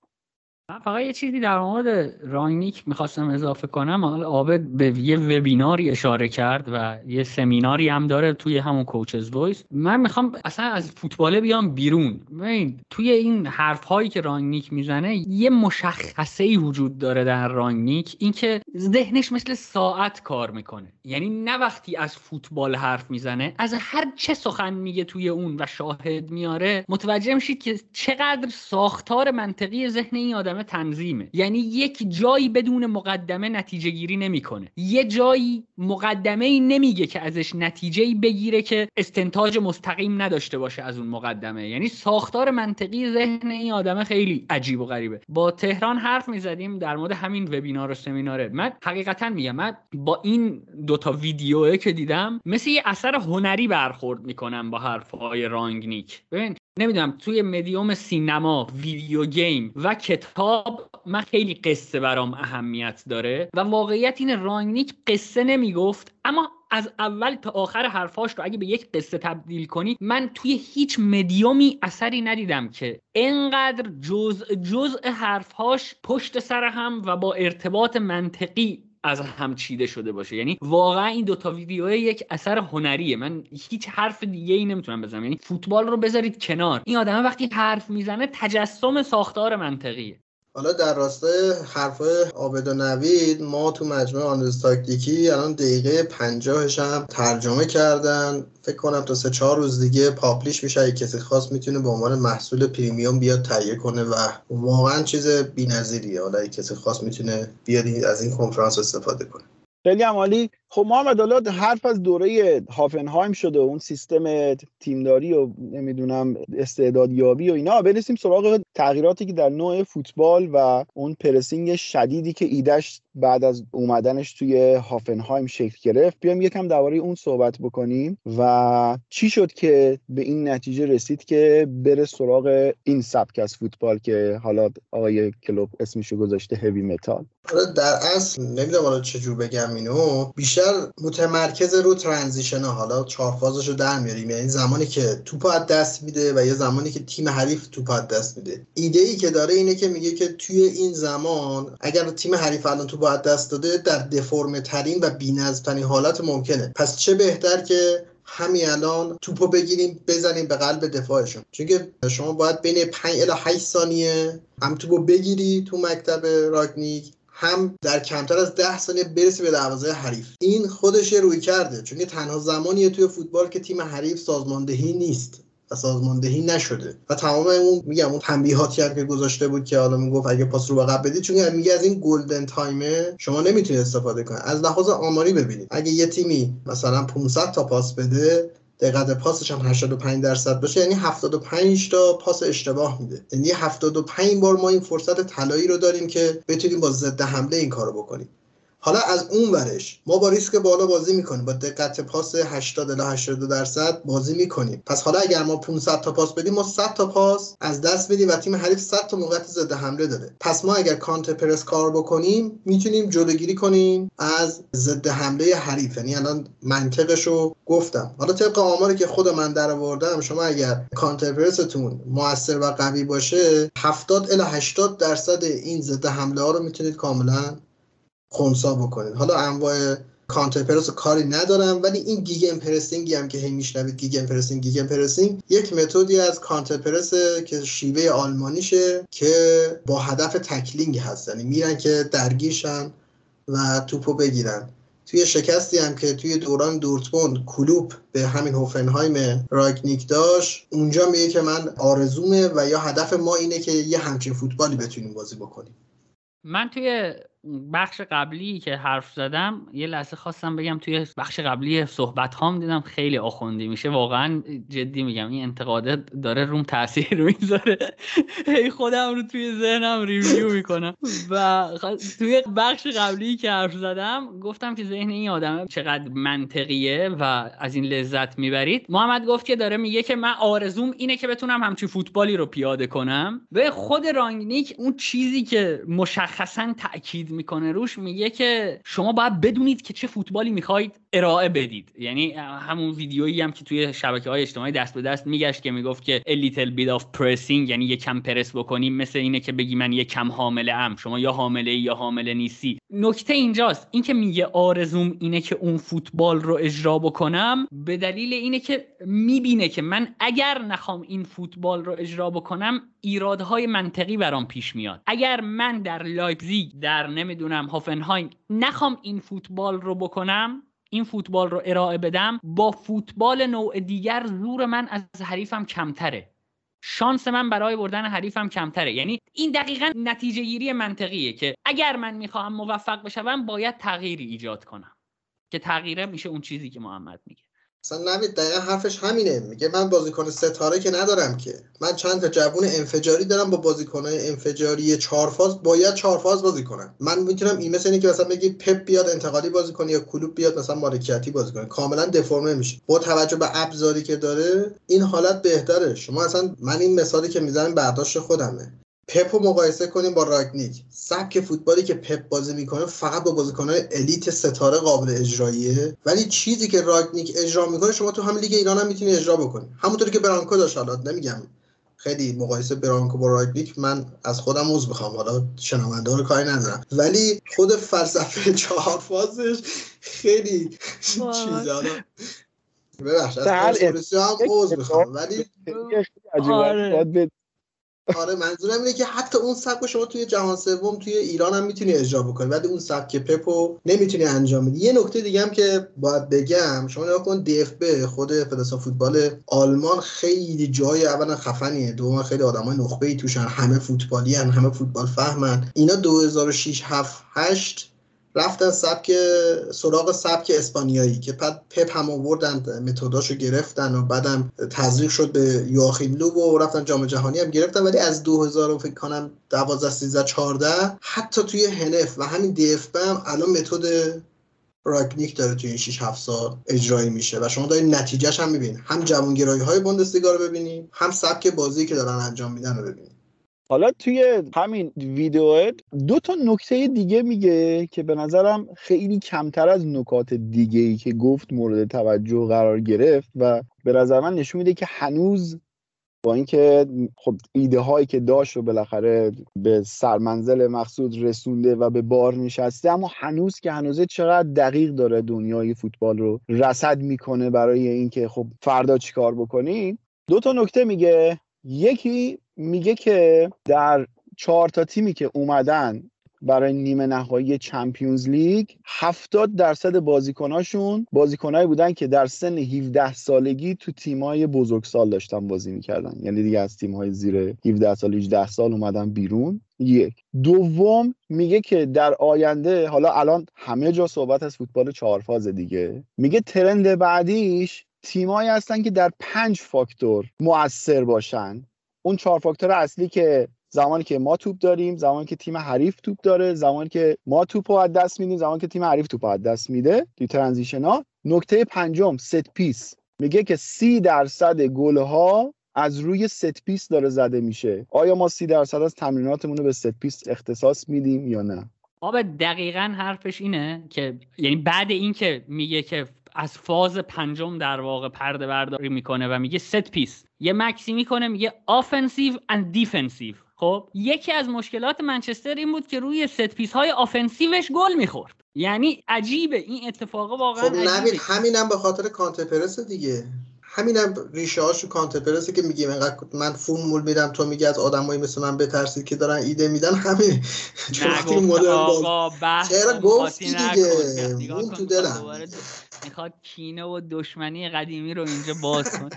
من فقط یه چیزی در مورد رانگنیک می‌خواستم اضافه کنم. حالا عابد به یه وبیناری اشاره کرد و یه سمیناری هم داره توی همون Coaches' Voice من می‌خوام اصلا از فوتباله بیام بیرون. ببین توی این حرف هایی که رانگنیک می‌زنه یه مشخصه ای وجود داره در رانگنیک اینکه ذهنش مثل ساعت کار می‌کنه. یعنی نه وقتی از فوتبال حرف می‌زنه از هر چه سخن میگه توی اون و شاهد میاره متوجه میشید که چقدر ساختار منطقی ذهن این آدم تنظیمه. یعنی یک جایی بدون مقدمه نتیجه گیری نمی‌کنه. یه جایی مقدمه ای نمیگه که ازش نتیجه بگیره که استنتاج مستقیم نداشته باشه از اون مقدمه. یعنی ساختار منطقی ذهن این آدم خیلی عجیب و غریبه. با تهران حرف می‌زدیم در مورد همین وبینار و سمیناره من حقیقتا میگم من با این دوتا ویدیوه که دیدم مثل یه اثر هنری برخورد می‌کنم با حرفهای رانگنیک ببین نمی‌دونم توی مدیوم سینما ویدیو گیم و کتاب من خیلی قصه برام اهمیت داره و واقعیت این رانگنیک قصه نمی‌گفت اما از اول تا آخر حرفاش رو اگه به یک قصه تبدیل کنی من توی هیچ مدیومی اثری ندیدم که انقدر جزء جزء حرفهاش پشت سر هم و با ارتباط منطقی از هم چیده شده باشه. یعنی واقعا این دوتا ویدیو یک اثر هنریه. من هیچ حرف دیگه ای نمی‌تونم بزنم. یعنی فوتبال رو بذارید کنار. این آدم وقتی حرف می‌زنه تجسم ساختار منطقیه. حالا در راستای حرفای عابد و نوید ما تو مجموعه آنالیز تاکتیکی الان دقیقه پنجاهش هم ترجمه کردن. فکر کنم تا سه چهار روز دیگه پاپلیش میشه. اگه کسی خواست می‌تونه به عنوان محصول پریمیوم بیاد تهیه کنه و واقعا چیز بی‌نظیریه. حالا اگه کسی خواست می‌تونه بیاد از این کنفرانس استفاده کنه. خیلی عمالی خب محمد حالا حرف از دوره هافنهایم شده اون سیستم تیمداری و نمی‌دونم استعدادیابی و اینا. برسیم سراغ تغییراتی که در نوع فوتبال و اون پرسینگ شدیدی که ایدش بعد از اومدنش توی هافنهایم شکل گرفت. بیام یکم درباره اون صحبت بکنیم و چی شد که به این نتیجه رسید که بره سراغ این سبک از فوتبال که حالا آقای کلوب اسمشو گذاشته هوی متال در اصل نمی‌دونم حالا چجور بگم اینو. بیشتر متمرکز رو ترانزیشن ها حالا چهار فازش رو در میاریم. یعنی زمانی که توپ از دست میده و یه زمانی که تیم حریف توپ از دست میده. ایده ای که داره اینه که میگه که توی این زمان اگر تیم حریف الان توپ از دست داده در دفرم ترین و بی‌نظم‌ترین حالت ممکنه. پس چه بهتر که همین الان توپو بگیریم بزنیم به قلب دفاعشون. چون که شما باید بین 5 الی 8 ثانیه هم توپو بگیری تو مکتب راگنیک هم در کمتر از ده ثانیه برسی به دروازه حریف. این خودش روی کرده چون تنها زمانیه توی فوتبال که تیم حریف سازماندهی نیست و سازماندهی نشده. و تمام اون میگم اون تنبیهاتی هم که گذاشته بود که حالا می‌گفت اگه پاس رو به بدید چون میگه از این گلدن تایمه شما نمی‌تونید استفاده کنید. از لحاظ آماری ببینید. اگه یه تیمی مثلا 500 تا پاس بده دقت پاسش هم 85 درصد باشه یعنی 75 تا پاس اشتباه میده. یعنی 75 بار ما این فرصت طلایی رو داریم که بتونیم با ضد حمله این کارو بکنیم. حالا از اون ورش ما با ریسک بالا بازی می‌کنیم. با دقت پاس 80 الی 82 درصد بازی می‌کنیم. پس حالا اگر ما 500 تا پاس بدیم ما 100 تا پاس از دست میدیم و تیم حریف 100 تا موقعیت ضد حمله داره. پس ما اگر کانتر پرس کار بکنیم می‌تونیم جلوگیری کنیم از ضد حمله حریف. یعنی الان منطقش رو گفتم. حالا طبق آماری که خود من در آوردم شما اگر کانتر پرستون موثر و قوی باشه 70 الی 80 درصد این ضد حمله ها رو می‌تونید کاملا خونسا بکنید. حالا انواع counter press کاری ندارم ولی این gegenpressing ی هم که هی میشنوید gegenpressing gegenpressing یک متدی از counter press که شیوه آلمانیشه که با هدف tackling هست یعنی میرن که درگیرشن و توپو بگیرن. توی شکستی هم که توی دوران دورتموند کلوپ به همین هوفنهایم رانگنیک داشت اونجا میگه که من آرزومه و یا هدف ما اینه که یه همچین فوتبالی بتونیم بازی بکنیم. من توی بخش قبلی که حرف زدم یه لحظه خواستم بگم توی بخش قبلی صحبت هام دیدم خیلی آخوندی میشه. واقعا جدی میگم این انتقاده داره روم تاثیر می‌ذاره. هی خودم رو توی ذهنم ریویو می‌کنم. و توی بخش قبلی که حرف زدم گفتم که ذهن این آدم چقدر منطقیه و از این لذت می‌برید. محمد گفت که داره میگه که من آرزوم اینه که بتونم همچین فوتبالی رو پیاده کنم. به خود رانگنیک اون چیزی که مشخصا تاکید می‌کنه روش میگه که شما باید بدونید که چه فوتبالی می‌خواید. ارائه بدید. یعنی همون ویدیویی هم که توی شبکه های اجتماعی دست به دست میگشت که می‌گفت که a little bit of pressing یعنی یه کم پرس بکنیم مثل اینه که بگی من یه کم حامله ام. شما یا حامله یا حامله نیستی. نکته اینجاست. اینکه میگه آرزوم اینه که اون فوتبال رو اجرا بکنم به دلیل اینه که می‌بینه که من اگر نخوام این فوتبال رو اجرا بکنم ایرادهای منطقی برام پیش میاد. اگر من در لایپزیگ در نمی‌دونم هافنهایم نخوام این فوتبال رو بکنم این فوتبال رو ارائه بدم با فوتبال نوع دیگر زور من از حریفم کمتره. شانس من برای بردن حریفم کمتره. یعنی این دقیقا نتیجه گیری منطقیه که اگر من می‌خواهم موفق بشوم باید تغییری ایجاد کنم که تغییره میشه اون چیزی که محمد میگه. مثلا نوید دقیقا حرفش همینه. میگه من بازیکن ستاره که ندارم که. من چند تا جوون انفجاری دارم با بازیکنهای انفجاری چهار فاز باید چهار فاز بازی کنم. من می‌تونم این مثل اینه که مثلا بگی پپ بیاد انتقالی بازی کنه یا کلوب بیاد مثلا مالکیتی بازی کنه. کاملا دفرمه میشه. با توجه به ابزاری که داره این حالت بهتره. شما اصلا من این مثالی که می‌زنم برداشت خودمه. پپ رو مقایسه کنیم با راگنیک. سبک فوتبالی که پپ بازی می‌کنه فقط با بازیکنهای الیت ستاره قابل اجراییه. ولی چیزی که راگنیک اجرا می‌کنه شما تو همین لیگ ایران هم می‌تونی اجرا بکنی. همونطوری که برانکو داشت حالا نمیگم. خیلی مقایسه برانکو با راگنیک من از خودم عذر بخوام حالا شنونده رو کاری ندارم. ولی خود فلسفه چهار فازش خیلی چیزا ببخشید از هم عذر بخوام ولی آره منظورم اینه که حتی اون سبک شما توی جهان سوم توی ایران هم می‌تونی اجرا بکنی. ولی اون سبک پپو نمی‌تونی انجام بدی. یه نکته دیگه هم که باید بگم شما نگاه کن دی اف ب خود فدراسیون فوتبال آلمان خیلی جای اولا خفنیه. دوم خیلی آدمای نخبه ای توشن. همه فوتبالی هن. همه فوتبال فهمن. اینا 2006 7 8 رفتن سبک سراغ سبک اسپانیایی که بعد پپ هم آوردن متداشو گرفتن و بعدم تزریق شد به یواخیم لوب و رفتن جام جهانی هم گرفتن. ولی از 2000 فکر کنم 12 13 14 حتی توی هنف و همین دی اف هم الان متد راگنیک داره توی این 6 7 سال اجرایی میشه و شما دارید نتیجهش هم می‌بینید هم جوانگرایی های بوندسلیگا رو ببینید هم سبک بازی که دارن انجام میدن رو ببینید حالا توی همین ویدیو دو تا نکته دیگه میگه که به نظرم خیلی کمتر از نکات دیگه ای که گفت مورد توجه قرار گرفت و به نظر من نشون میده که هنوز با اینکه خب ایده هایی که داشت و بالاخره به سرمنزل مقصود رسونده و به بار نشسته اما هنوز که هنوزه چقدر دقیق داره دنیای فوتبال رو رسد می‌کنه برای اینکه خب فردا چیکار بکنی دو تا نکته میگه. یکی میگه که در چهار تا تیمی که اومدن برای نیمه نهایی چمپیونز لیگ 70 درصد بازیکناشون بازیکنایی بودن که در سن 17 سالگی تو تیمای بزرگسال داشتن بازی می‌کردن. یعنی دیگه از تیمهای زیر 17 سال 18 سال اومدن بیرون. یک. دوم میگه که در آینده حالا الان همه جا صحبت از فوتبال چهار فاز دیگه. میگه ترند بعدیش تیمایی هستن که در پنج فاکتور مؤثر باشن. اون چهار فاکتور اصلی که زمانی که ما توپ داریم زمانی که تیم حریف توپ داره زمانی که ما توپ رو از دست میدیم زمانی که تیم حریف توپ از دست میده توی transition ها. نکته پنجم set piece. میگه که سی درصد گل ها از روی set piece داره زده میشه. آیا ما سی درصد از تمریناتمون رو به set piece اختصاص میدیم یا نه؟ آره دقیقا حرفش اینه که یعنی بعد اینکه میگه که از فاز پنجم در واقع پرده برداری می‌کنه و میگه set piece یه مکثی می‌کنه میگه offensive and defensive خب یکی از مشکلات منچستر این بود که روی set piece های offensive ش گل می‌خورد. یعنی عجیبه این اتفاق واقعا خب نوید همینم به خاطر کانتر دیگه. همینم ریشه هاشو کانتر که میگیم انقدر من فرمول میدم تو میگی از آدمایی مثل من بترسید که دارن ایده میدن همین. چون وقتی مدرن چرا گفتی دیگه؟ اون تو دلم. می‌خواد کینه و دشمنی قدیمی رو اینجا باز کن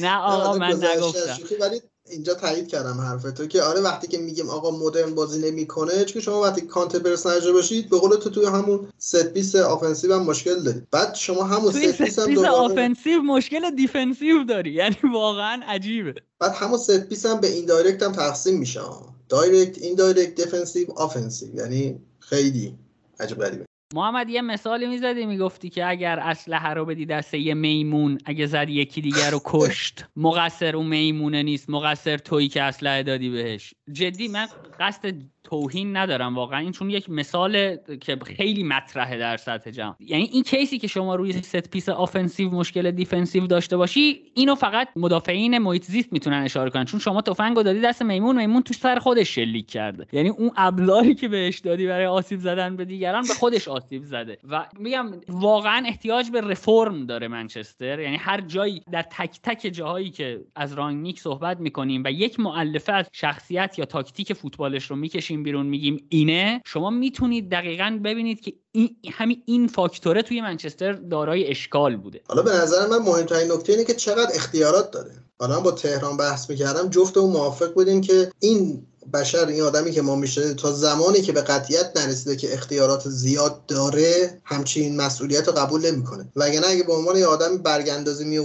نه آقا من نگفتم. ولی اینجا تایید کردم حرف تو که آره وقتی که میگیم آقا مدرن بازی نمی‌کنه چون شما وقتی counter press نجا باشید به قول تو توی همون set piece offensive هم مشکل دارید بعد شما همون set piece هم دوباره offensive مشکل defensive داری. یعنی واقعا عجیبه. بعد همون set piece هم به این direct هم تقسیم میشه. direct این direct defensive offensive یعنی خیلی عجب غریبه. محمد یه مثالی می‌زدی؟ می‌گفتی که اگر اسلحه رو بدی دست یه میمون اگه زد یکی دیگر رو کشت. *laughs* مقصر اون میمونه نیست. مقصر تویی که اسلحه دادی بهش. جدی من قصد توهین ندارم واقعا. این چون یک مثال که خیلی مطرحه در سطح جهان. یعنی این case ی که شما روی set piece offensive مشکل defensive داشته باشی اینو فقط مدافعین محیط زیست می‌تونن اشاره کنن. چون شما تفنگو دادی دست میمون میمون تو سر خودش شلیک کرده. یعنی اون ابزاری که بهش دادی برای آسیب زدن به دیگران به خودش آسیب زده. و میگم واقعا احتیاج به رفرم داره منچستر. یعنی هر جایی در تک تک جاهایی که از رانگنیک صحبت می‌کنیم و یک مؤلفه از شخصیت یا تاکتیک فوتبالش رو می‌کشیم بیرون میگیم اینه شما می‌تونید دقیقا ببینید که این همین این فاکتوره توی منچستر دارای اشکال بوده. حالا به نظر من مهمترین نکته اینه که چقدر اختیارات داره. حالا با تهران بحث می‌کردم جفت و موافق بودیم که این بشر این آدمی که ما میشه تا زمانی که به قطعیت نرسیده که اختیارات زیاد داره همچین مسئولیت رو قبول نمی‌کنه. وگرنه اگه به عنوان یه آدم برگندازی می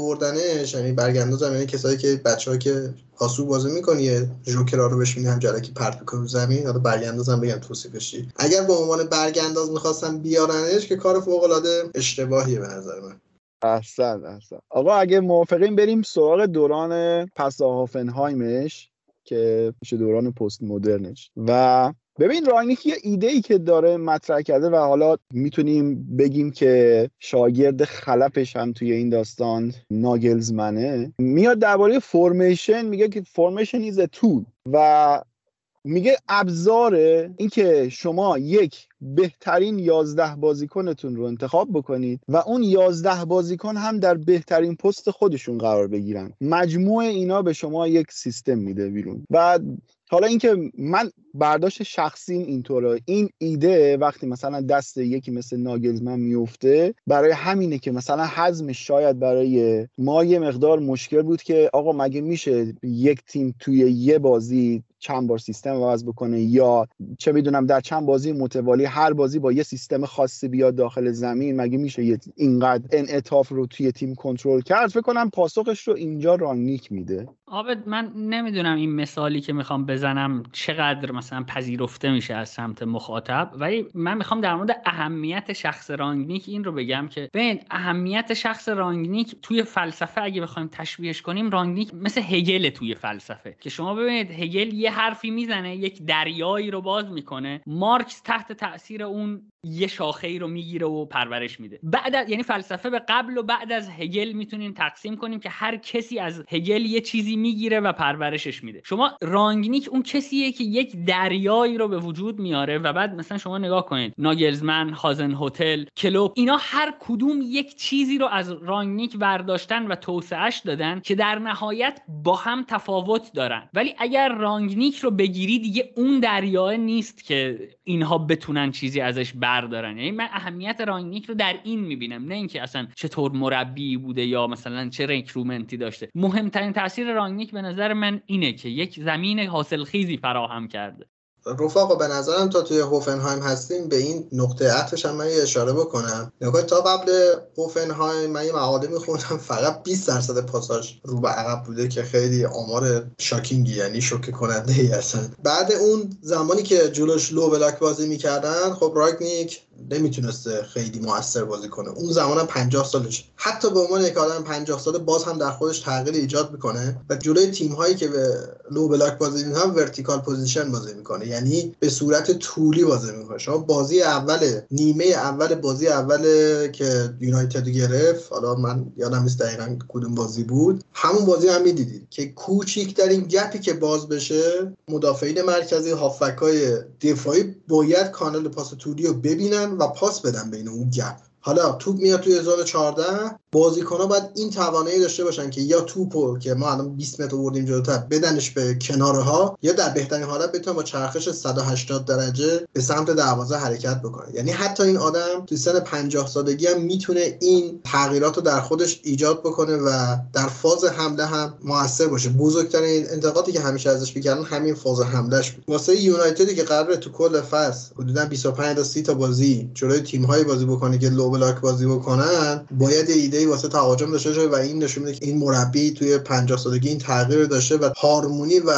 یعنی برگنداز یعنی کسایی که بچه‌ها که پاسو بازی می‌کنی یه جوکرا رو بشینی هم جلکی پرت بکنه زمین حالا برگندازم بگم توصیفشی اگر به عنوان برگنداز می‌خواستم بیارنش که کار فوق العاده اشتباهیه به نظر من. احسن احسن. آقا اگه موافقین بریم سراغ دوران پس هافنهایمش که میشه دوران پست مدرنش و ببین رانیک یه ایده ای که داره مطرح کرده و حالا می‌تونیم بگیم که شاگرد خلفش هم توی این داستان ناگلزمنه میاد درباره فرمیشن میگه که فرمیشن ایز تول و میگه ابزار اینکه شما یک بهترین یازده بازیکنتون رو انتخاب بکنید و اون یازده بازیکن هم در بهترین پست خودشون قرار بگیرن. مجموع اینا به شما یک سیستم میده بیرون. و حالا اینکه من برداشت شخصیم اینطوره. این ایده وقتی مثلا دست یکی مثل ناگلزمن میفته برای همینه که مثلا حزمش شاید برای ما یه مقدار مشکل بود که آقا مگه میشه یک تیم توی یه بازی چند بار سیستم عوض بکنه یا چه می‌دونم در چند بازی متوالی هر بازی با یه سیستم خاصی بیاد داخل زمین مگه میشه اینقدر انعطاف رو توی تیم کنترل کرد؟ فکر کنم پاسخش رو اینجا رانیک میده. آبد من نمی‌دونم این مثالی که می‌خوام بزنم چقدر مثلا پذیرفته میشه از سمت مخاطب. ولی من می‌خوام در مورد اهمیت شخص رانگنیک این رو بگم که ببین اهمیت شخص رانگنیک توی فلسفه اگه بخوایم تشبیهش کنیم رانگنیک مثل هگل توی فلسفه. که شما ببینید هگل یه حرفی می‌زنه یک دریایی رو باز می‌کنه. مارکس تحت تاثیر اون یه شاخه ای رو می‌گیره و پرورش میده. بعد از یعنی فلسفه به قبل و بعد از هگل می‌تونیم تقسیم کنیم که هر کسی از هگل یه چیزی می‌گیره و پرورشش میده. شما رانگنیک اون کسیه که یک دریایی رو به وجود میاره و بعد مثلا شما نگاه کنید ناگلزمن هازنهوتل کلوپ اینا هر کدوم یک چیزی رو از رانگنیک برداشتن و توسعهش دادن که در نهایت با هم تفاوت دارن. ولی اگر رانگنیک رو بگیری دیگه اون دریا نیست که اینها بتونن چیزی ازش بردارن. یعنی من اهمیت رانگنیک رو در این می‌بینم نه اینکه اصلا چطور مربی بوده یا مثلا چه recruitment ی داشته. مهمترین تاثیر رانگنیک به نظر من اینه که یک زمین حاصلخیزی فراهم کرده. رفاقا به نظرم تا توی هوفنهایم هستیم به این نقطه عطفش هم من یه اشاره بکنم. نگاه تا قبل هوفنهایم من یه مقاله میخوندم *laughs* فقط 20 درصد پاساژ رو به عقب بوده که خیلی آمار شاکینگی یعنی شوکه کننده ای هستن. بعد اون زمانی که جلوش لو بلاک بازی می‌کردن خب راگنیک نمی‌تونسته خیلی موثر بازی کنه. اون زمان هم 50 سالش. حتی به عنوان یک آدم 50 ساله باز هم در خودش تغییر ایجاد می‌کنه و جلوی تیم هایی که به low block بازی می‌کنن vertical position بازی می‌کنه. یعنی به صورت طولی بازی می‌کنه. شما بازی اول نیمه اول بازی اول که یونایتد گرفت حالا من یادم نیست دقیقا کدوم بازی بود همون بازی هم می‌دیدید که کوچیکترین gap ی که باز بشه مدافعین مرکزی هافبک های دفاعی باید کانال پاس طولی رو ببینن و پاس بدن بین اون gap. حالا توپ میاد توی zone 14 ها باید این توانایی داشته باشن که یا توپو که ما الان 20 متر آوردیم جلوتر بدنش به کناره ها یا در بهترین حالت بتونه با چرخش 180 درجه به سمت دروازه حرکت بکنه یعنی حتی این آدم تو سن 50 سالگی هم می‌تونه این تغییرات رو در خودش ایجاد بکنه و در فاز حمله هم موثر باشه. بزرگترین انتقادی که همیشه ازش می‌کردن همین فاز حملهش بود. واسه یونایتدی که قراره تو کل فصل حدودا 25 تا 30 تا بازی جلوی تیم بازی بکنه که بلاک بازی بکنن باید ایده ای واسه تهاجم داشته باشه و این نشون میده که این مربی توی 50 سالگی این تغییر داشته و هارمونی و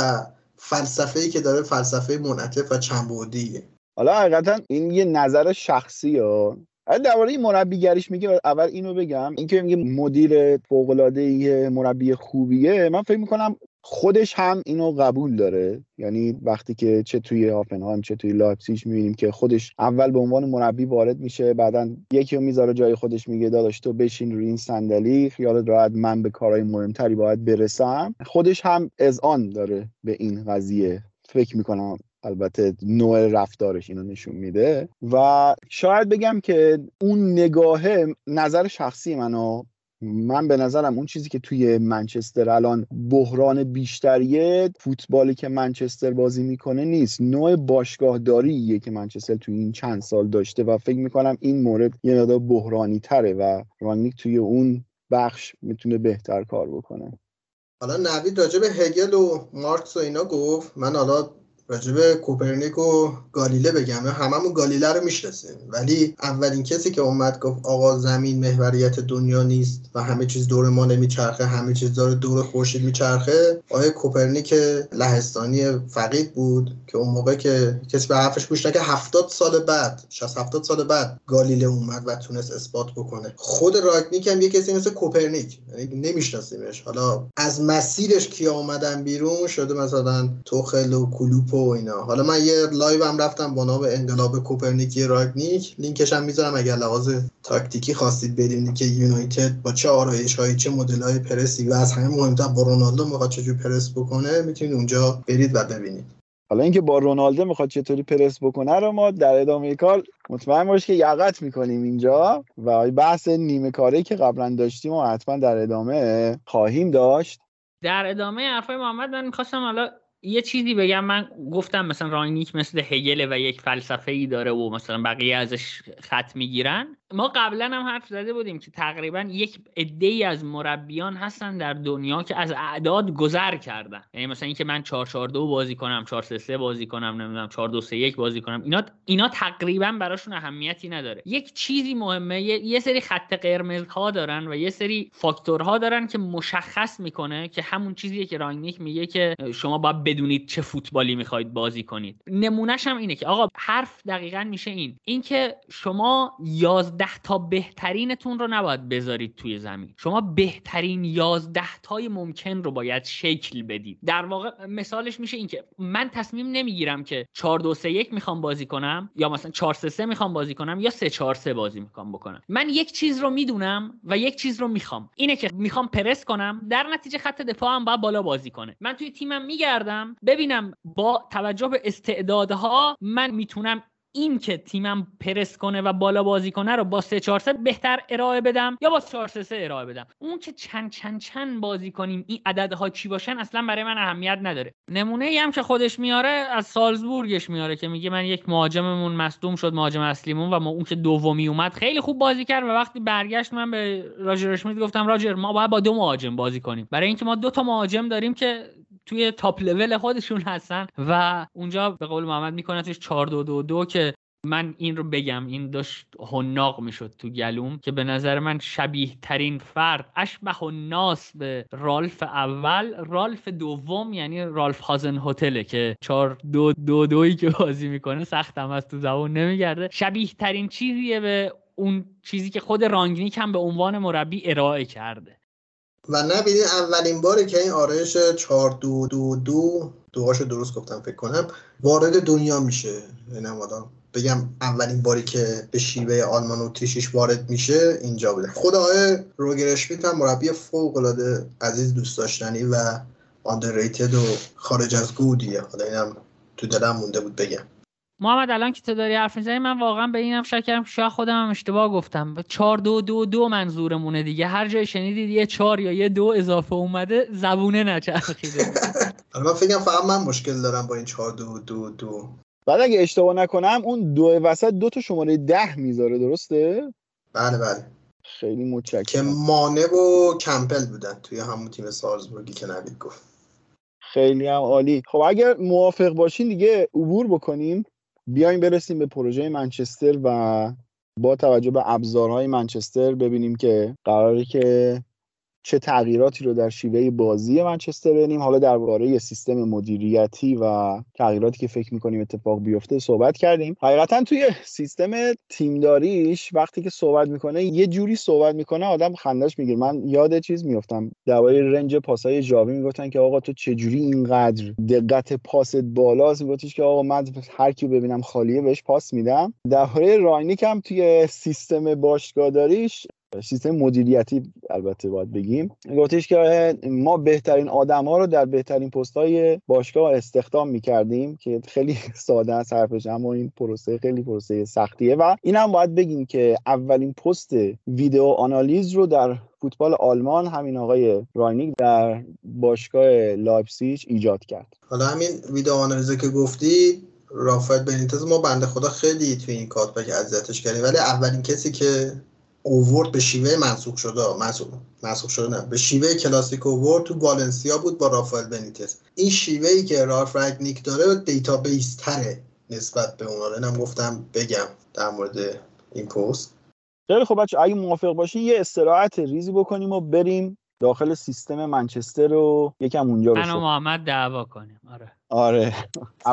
فلسفه ای که داره فلسفه منعطف و چند بعدیه حالا حقیقتا این یه نظر شخصی ها. درباره این مربیگریش میگه اول اینو بگم. اینکه میگه مدیر فوق العاده مربی خوبیه من فکر می‌کنم خودش هم اینو قبول داره. یعنی وقتی که چه توی هافنهایم چه توی لایپزیگ می‌بینیم که خودش اول به عنوان مربی وارد میشه بعدا یکی رو می‌ذاره جای خودش میگه داداش تو بشین روی این صندلی خیالت راحت من به کارهای مهمتری باید برسم. خودش هم اذعان داره به این قضیه. فکر می‌کنم البته نوع رفتارش اینو نشون میده. و شاید بگم که اون نگاه نظر شخصی منو من به نظرم اون چیزی که توی منچستر الان بحران بیشتریه فوتبالی که منچستر بازی می‌کنه نیست. نوع باشگاهداریه که منچستر توی این چند سال داشته و فکر می‌کنم این مورد یه مقدار بحرانی تره و رانیک توی اون بخش می‌تونه بهتر کار بکنه. حالا نوید راجع به هگل و مارکس و اینا گفت. من حالا راجع به کوپرنیک و گالیله بگم. هممون گالیله رو می‌شناسیم. ولی اولین کسی که اومد گفت آقا زمین محوریت دنیا نیست و همه چیز دور ما نمیچرخه همه چیز داره دور خورشید میچرخه آقای کوپرنیک لهستانی فقید بود که اون موقع که کسی به حرفش گوش که 70 سال بعد 60 70 سال بعد گالیله اومد و تونست اثبات بکنه. خود رانگنیک هم یه کسی مثل کوپرنیک. یعنی نمیشناسیمش. حالا از مسیرش کیا اومدن بیرون شده مثلا توخل و کلوپ و اینا. حالا من یه live هم رفتم با نام انقلاب کوپرنیکی رانگنیک. لینکش هم می‌ذارم اگر لحاظ تاکتیکی خواستید ببینید که یونایتد با چه آرایش هایی چه مدل های پرسی و از همه مهمتر با رونالدو می‌خواد چجوری پرس بکنه می‌تونید اونجا برید و ببینید. حالا اینکه با رونالدو می‌خواد چطوری پرس بکنه رو ما در ادامه کار مطمئن باش که یقت می‌کنیم اینجا. و بحث نیمه کاری که قبلا داشتیم و حتما در ادامه خواهیم داشت. در ادامه حرفای محمد من می‌خواستم حالا یه چیزی بگم من گفتم مثلا راینیک مثل هگل و یک فلسفه ای داره و مثلا بقیه ازش خط می‌گیرن. ما قبلا هم حرف زده بودیم که تقریبا یک عده ای از مربیان هستن در دنیا که از اعداد گذر کردن. یعنی مثلا اینکه من 4 4 2 بازی کنم 4 3 3 بازی کنم نمی‌دونم 4 2 3 1 بازی کنم اینا اینا تقریبا براشون اهمیتی نداره. یک چیزی مهمه یه, سری خط قرمز ها دارن و یه سری فاکتورها دارن که مشخص می‌کنه که همون چیزیه که راینیک میگه که شما باید بدونید چه فوتبالی می‌خواید بازی کنید. نمونهش هم اینه که آقا حرف دقیقا میشه این. اینکه شما 11 ده تا بهترینتون رو نباید بذارید توی زمین. شما بهترین یازده تای ممکن رو باید شکل بدید. در واقع مثالش میشه این که من تصمیم نمی‌گیرم که 4 2 3 1 می‌خوام بازی کنم یا مثلا 4 3 3 می‌خوام بازی کنم یا 3 4 3 بازی می‌خوام بکنم. من یک چیز رو می‌دونم و یک چیز رو می‌خوام. اینه که می‌خوام پرس کنم در نتیجه خط دفاعم باید بالا بازی کنه. من توی تیمم میگردم ببینم با توجه به استعدادها من می‌تونم این که تیمم پرس کنه و بالا بازی کنه رو با 3 4 3 بهتر ارائه بدم یا با 4 3 3 ارائه بدم. اون که چند چند چند بازی کنیم این عددها چی باشن اصلا برای من اهمیت نداره. نمونه ای هم که خودش میاره از سالزبورگش میاره که میگه من یک مهاجممون مصدوم شد مهاجم اصلیمون و ما اون که دومی اومد خیلی خوب بازی کرد و وقتی برگشت من به راجر اشمیت گفتم راجر ما باید با دو مهاجم بازی کنیم. برای اینکه ما دو تا مهاجم داریم که توی تاپ لول خودشون هستن و اونجا به قول محمد میکنتش 4 2 2 2 که من این رو بگم این داشت هناق می‌شد تو گلوم که به نظر من شبیه ترین فرد اشبه و ناس به رالف اول. رالف دوم یعنی رالف هازن هتله که چهار دو دو دویی که بازی می‌کنه سختم از تو زبون نمیگرده. شبیه ترین چیزیه به اون چیزی که خود رانگنیک هم به عنوان مربی ارائه کرده. و نبینید اولین باری که این آرایش 4 دو دو دو درست گفتم فکر کنم وارد دنیا میشه. این بگم اولین باری که به شیوه آلمان و تیشیش وارد میشه اینجا بوده. خود آقای روگر اشمیت هم مربی فوق العاده عزیز دوست داشتنی و آندرریتد و خارج از گودیه. حالا اینم تو دلم مونده بود بگم. محمد الان که تو داری حرف می‌زنی من واقعا به اینم شک کردم شاید خودم هم اشتباه گفتم. چهار دو دو دو منظورمونه دیگه. هر جای شنیدید یه چهار یا یه دو اضافه اومده زبونه نچرخیده. *laughs* حالا من فکرم فقط من مشکل دارم با این چهار دو دو دو. بعد اگه اشتباه نکنم اون دو وسط دو تا شماره ده می‌ذاره درسته؟ بله بله. خیلی متشکرم. که مانه و کمپل بودن توی همون تیم سارزبورگی که نوید گفت. خیلی هم عالی. خب اگر موافق باشین دیگه عبور بکنیم. بیایم برسیم به پروژه منچستر و با توجه به ابزارهای منچستر ببینیم که قراره که چه تغییراتی رو در شیوه بازی منچستر ببینیم. حالا درباره سیستم مدیریتی و تغییراتی که فکر می‌کنیم اتفاق بیفته صحبت کردیم. حقیقتا توی سیستم تیمداریش وقتی که صحبت می‌کنه یه جوری صحبت می‌کنه آدم خندش می‌گیره. من یاد چیز میفتم درباره رنج پاسای جاوی می‌گفتن که آقا تو چجوری اینقدر دقت پاست بالاست؟ میگفتش که آقا من هر کی ببینم خالیه بهش پاس میدم. درباره راینیک هم توی سیستم باشگاهداریش سیستم مدیریتی البته باید بگیم. گفتش که ما بهترین آدم ها رو در بهترین پست های باشگاه استخدام می‌کردیم که خیلی ساده است حرفش اما این پروسه خیلی پروسه سختیه و این هم باید بگیم که اولین پست ویدیو آنالیز رو در فوتبال آلمان همین آقای رانگنیک در باشگاه لایپزیگ ایجاد کرد. حالا همین ویدیو آنالیزی که گفتی رافائل بنیتز ما بنده خدا خیلی توی این کاتبک اذیتش کردیم ولی اولین کسی که اوورد به شیوه منسوخ شده منسوخ شده نه به شیوه کلاسیک اوورد تو والنسیا بود با رافائل بنیتز این شیوه ای که رالف رانگنیک داره data-based تره نسبت به اون اینم گفتم بگم در مورد این پست خیلی خب بچه‌ها اگه موافق باشین یه استراحت ریزی بکنیم و بریم داخل سیستم منچستر رو یکم اونجا رو محمد دعوا کنیم آره. آره.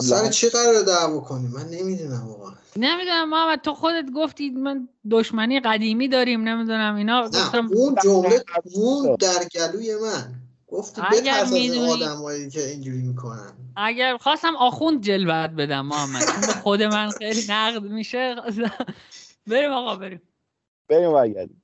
سر چی قرار دعوا کنیم من نمی‌دونم واقعا نمی‌دونم محمد تو خودت گفتی من دشمنی قدیمی داریم نمی‌دونم اینا. گفتم اون جمله اون در گلوی من. گفتی اگر می‌دونی آدمایی که اینجوری می‌کنن. اگر خواستم آخوند جلوت بدم محمد. خود من خیلی نقد میشه بریم آقا بریم. بریم برگردیم.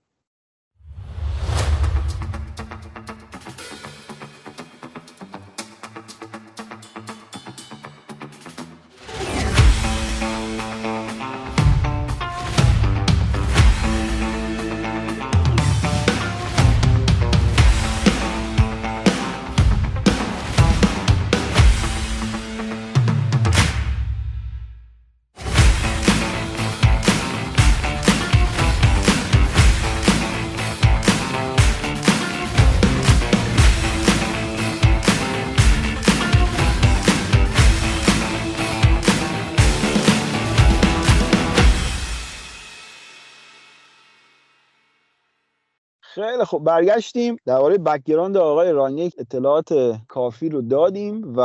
خیلی خب برگشتیم. درباره background آقای رانگنیک اطلاعات کافی رو دادیم و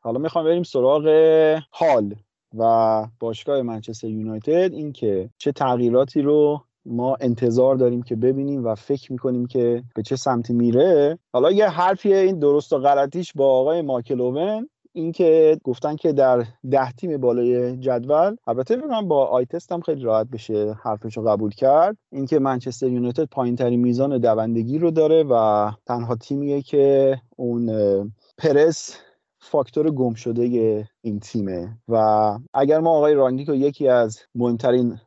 حالا می‌خوام بریم سراغ حال و باشگاه منچستر یونایتد. اینکه چه تغییراتی رو ما انتظار داریم که ببینیم و فکر می‌کنیم که به چه سمتی میره. حالا یه حرفیه این درست و غلطیش با آقای مایکل اوون اینکه گفتن که در ده تیم بالای جدول البته من با eye test هم خیلی راحت بشه حرفش رو قبول کرد. اینکه منچستر یونایتد پایین ترین میزان دوندگی رو داره و تنها تیمیه که اون پرس فاکتور گم شده این تیمه. و اگر ما آقای رانگیک رو یکی از مهمترین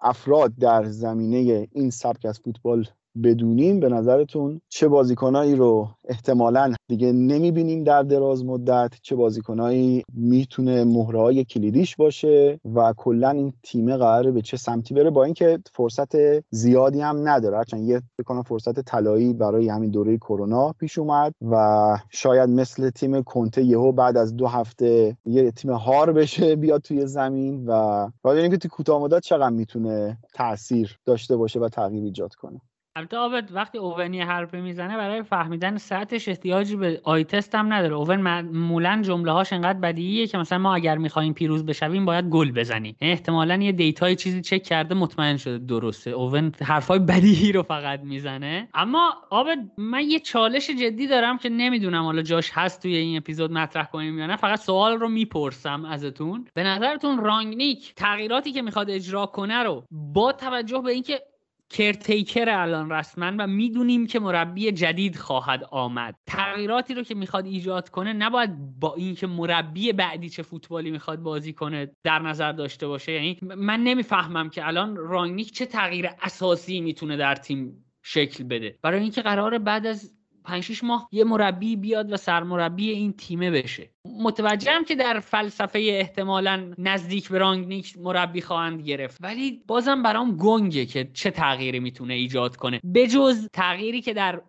افراد در زمینه این سبک از فوتبال بدونیم به نظرتون چه بازیکنایی رو احتمالا دیگه نمی‌بینیم در دراز مدت؟ چه بازیکنایی می‌تونه مهره های کلیدیش باشه و کلا این تیم قراره به چه سمتی بره با اینکه فرصت زیادی هم نداره. هرچند یه بکنم فرصت طلایی برای همین دوره کرونا پیش اومد و شاید مثل تیم کنته یهو بعد از دو هفته یه تیم هار بشه بیاد توی زمین و باید که تو کوتاه مدت چقدر می‌تونه تاثیر داشته باشه و تغییر ایجاد کنه. البته آبد وقتی اوونی حرفه می‌زنه برای فهمیدن سطحش احتیاجی به eye test هم نداره. اوون معمولا جمله هاش انقدر بدیهیه که مثلا ما اگر می‌خوایم پیروز بشویم باید گل بزنیم. یعنی احتمالا یه data ی چیزی چک کرده مطمئن شده درسته. اوون حرفای بدیهی رو فقط می‌زنه. اما آبد من یه چالش جدی دارم که نمی‌دونم حالا جاش هست توی این اپیزود مطرح کنیم یا نه. فقط سوال رو می‌پرسم ازتون. به نظرتون رانگنیک تغییراتی که می‌خواد اجرا کنه رو با توجه به اینکه کرتیکر الان رسما و می‌دونیم که مربی جدید خواهد آمد. تغییراتی رو که می‌خواد ایجاد کنه نباید با اینکه مربی بعدی چه فوتبالی می‌خواد بازی کنه در نظر داشته باشه. یعنی من نمی‌فهمم که الان رانگنیک چه تغییر اساسی می‌تونه در تیم شکل بده. برای اینکه قرار بعد از 5 ماه یه مربی بیاد و سرمربی این تیمه بشه. متوجهم که در فلسفه احتمالا نزدیک به رانگنیک مربی خواهند گرفت. ولی بازم برام گنگه که چه تغییری می‌تونه ایجاد کنه. بجز تغییری که در